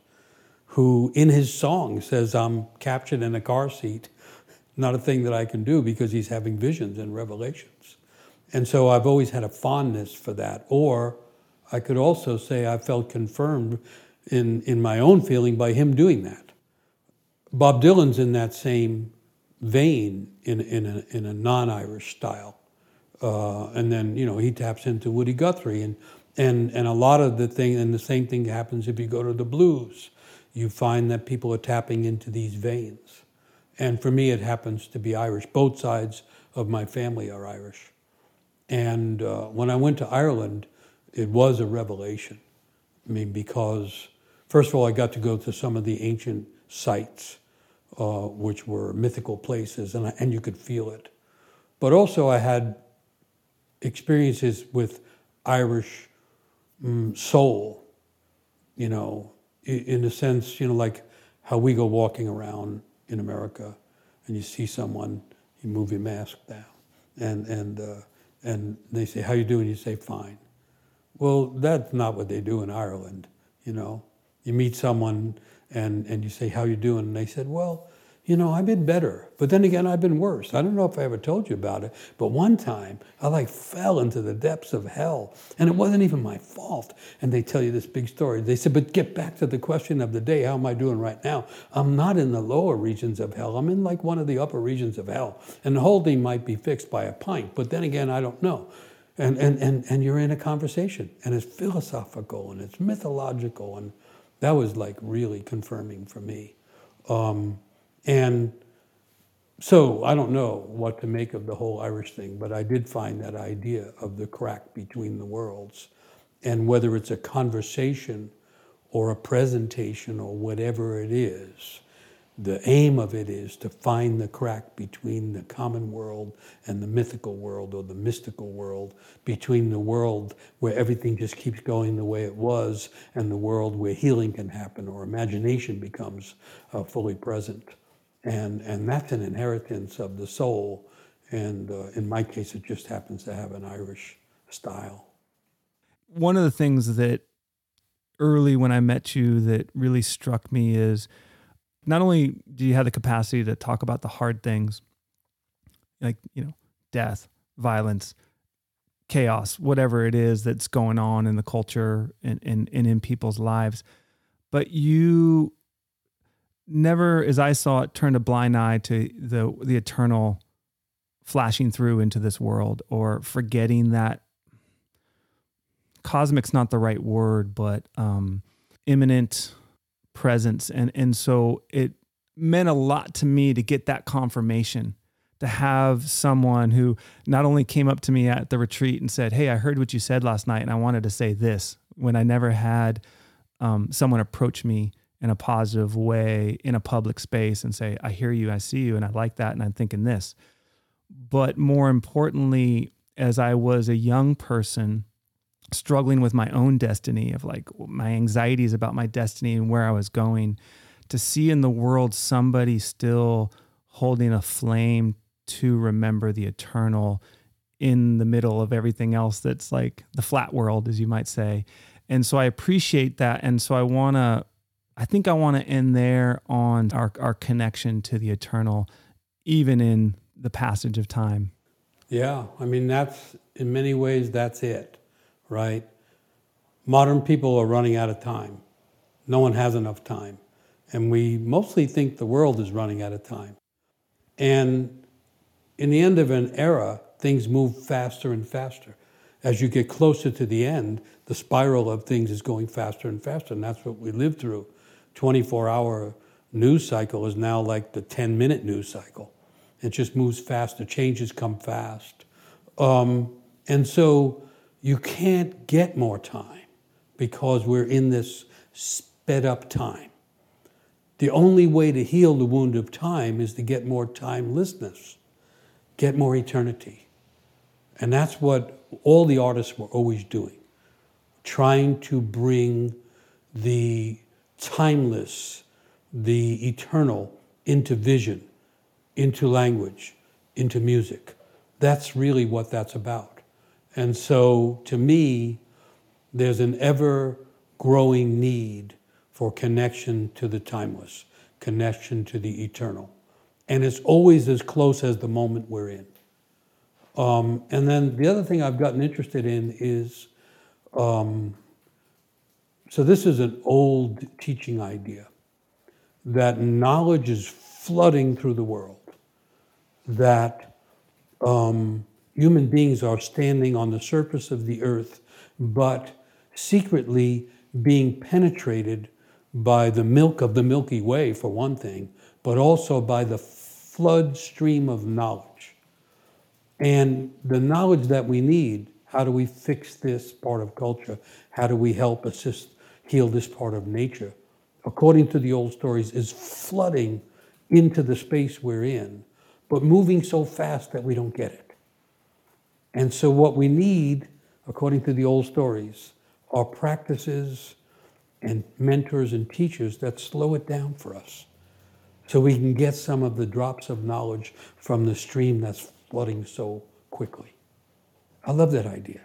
who, in his song, says, I'm captured in a car seat. Not a thing that I can do because he's having visions and revelations. And so I've always had a fondness for that. Or I could also say I felt confirmed in, in my own feeling by him doing that. Bob Dylan's in that same vein in, in a, in a non Irish style. Uh, and then, you know, he taps into Woody Guthrie. And, and, and a lot of the thing, and the same thing happens if you go to the blues. You find that people are tapping into these veins. And for me, it happens to be Irish. Both sides of my family are Irish. And uh, when I went to Ireland, it was a revelation. I mean, because first of all, I got to go to some of the ancient sites, uh, which were mythical places, and, and you could feel it. But also, I had experiences with Irish um, soul, you know, in a sense, you know, like how we go walking around in America and you see someone, you move your mask down, and, and, uh, and they say, How you doing? You say, Fine. Well, that's not what they do in Ireland, you know. You meet someone and, and you say, How you doing? And they said, Well, you know, I've been better, but then again, I've been worse. I don't know if I ever told you about it, but one time I like fell into the depths of hell, and it wasn't even my fault. And they tell you this big story. They said, but get back to the question of the day. How am I doing right now? I'm not in the lower regions of hell. I'm in like one of the upper regions of hell, and the whole thing might be fixed by a pint. But then again, I don't know. And and and and you're in a conversation, and it's philosophical and it's mythological, and that was like really confirming for me. Um, and so I don't know what to make of the whole Irish thing, but I did find that idea of the crack between the worlds and whether it's a conversation or a presentation or whatever it is the aim of it is to find the crack between the common world and the mythical world or the mystical world, between the world where everything just keeps going the way it was and the world where healing can happen or imagination becomes uh, fully present. And, and that's an inheritance of the soul. And uh, in my case, it just happens to have an Irish style. One of the things that early when I met you that really struck me is not only do you have the capacity to talk about the hard things, like, you know, death, violence, chaos, whatever it is that's going on in the culture and, and, and in people's lives, but you never, as I saw it, turned a blind eye to the the eternal flashing through into this world or forgetting that cosmic's not the right word, but um, immanent presence. And and so it meant a lot to me to get that confirmation to have someone who not only came up to me at the retreat and said hey i heard what you said last night and i wanted to say this when i never had um, someone approach me in a positive way in a public space and say i hear you i see you and i like that and i'm thinking this. But more importantly as i was a young person struggling with my own destiny of like my anxieties about my destiny and where I was going to see in the world somebody still holding a flame to remember the eternal in the middle of everything else that's like the flat world as you might say. And so I appreciate that and so I want to I think I want to end there on our our connection to the eternal even in the passage of time yeah I mean that's in many ways that's it right? Modern people are running out of time. No one has enough time. And we mostly think the world is running out of time. And in the end of an era, things move faster and faster. As you get closer to the end, the spiral of things is going faster and faster, and that's what we live through. 24 hour news cycle is now like the 10 minute news cycle. It just moves faster, changes come fast. Um, and so you can't get more time because we're in this sped up time. The only way to heal the wound of time is to get more timelessness, get more eternity. And that's what all the artists were always doing, trying to bring the timeless, the eternal into vision, into language, into music. That's really what that's about. And so to me, there's an ever growing need for connection to the timeless, connection to the eternal. And it's always as close as the moment we're in. Um, and then the other thing I've gotten interested in is um, so this is an old teaching idea that knowledge is flooding through the world, that um, human beings are standing on the surface of the earth, but secretly being penetrated by the milk of the Milky Way, for one thing, but also by the flood stream of knowledge. And the knowledge that we need how do we fix this part of culture? How do we help assist heal this part of nature? According to the old stories, is flooding into the space we're in, but moving so fast that we don't get it. And so, what we need, according to the old stories, are practices and mentors and teachers that slow it down for us so we can get some of the drops of knowledge from the stream that's flooding so quickly. I love that idea.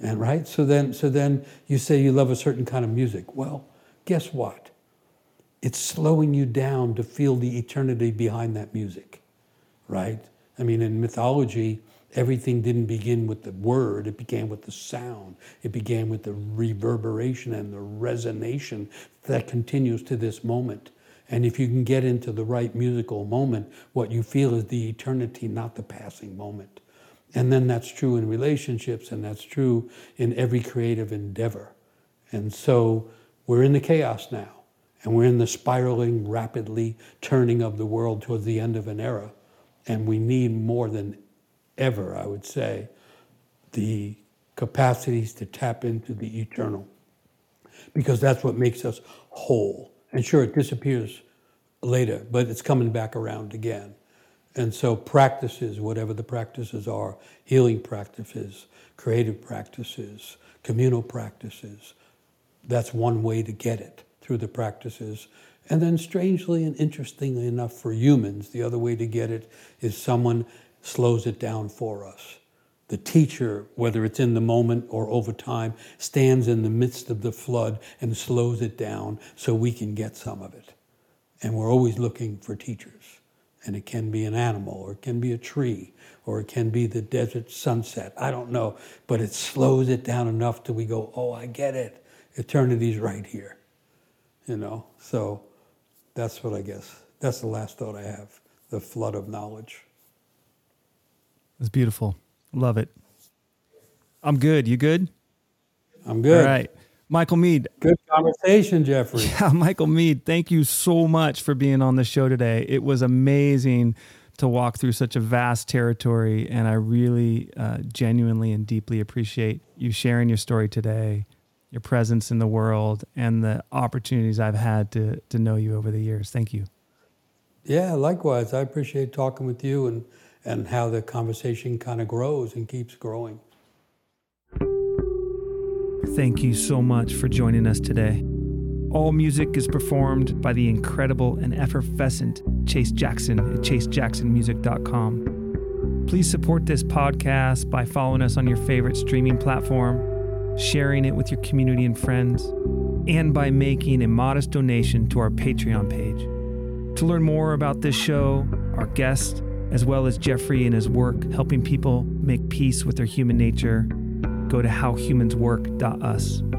And right? So then so then you say you love a certain kind of music. Well, guess what? It's slowing you down to feel the eternity behind that music. Right? I mean in mythology, everything didn't begin with the word, it began with the sound. It began with the reverberation and the resonation that continues to this moment. And if you can get into the right musical moment, what you feel is the eternity, not the passing moment. And then that's true in relationships, and that's true in every creative endeavor. And so we're in the chaos now, and we're in the spiraling, rapidly turning of the world towards the end of an era. And we need more than ever, I would say, the capacities to tap into the eternal. Because that's what makes us whole. And sure, it disappears later, but it's coming back around again. And so, practices, whatever the practices are healing practices, creative practices, communal practices that's one way to get it through the practices. And then, strangely and interestingly enough, for humans, the other way to get it is someone slows it down for us. The teacher, whether it's in the moment or over time, stands in the midst of the flood and slows it down so we can get some of it. And we're always looking for teachers. And it can be an animal, or it can be a tree, or it can be the desert sunset. I don't know. But it slows it down enough till we go, oh, I get it. Eternity's right here. You know? So that's what I guess. That's the last thought I have the flood of knowledge. It's beautiful. Love it. I'm good. You good? I'm good. All right. Michael Meade. Good conversation, Jeffrey. (laughs) Yeah, Michael Meade, thank you so much for being on the show today. It was amazing to walk through such a vast territory, and I really uh, genuinely and deeply appreciate you sharing your story today, your presence in the world, and the opportunities I've had to, to know you over the years. Thank you. Yeah, likewise. I appreciate talking with you and, and how the conversation kind of grows and keeps growing. Thank you so much for joining us today. All music is performed by the incredible and effervescent Chase Jackson at chasejacksonmusic.com. Please support this podcast by following us on your favorite streaming platform, sharing it with your community and friends, and by making a modest donation to our Patreon page. To learn more about this show, our guest, as well as Jeffrey and his work helping people make peace with their human nature, go to howhumanswork.us.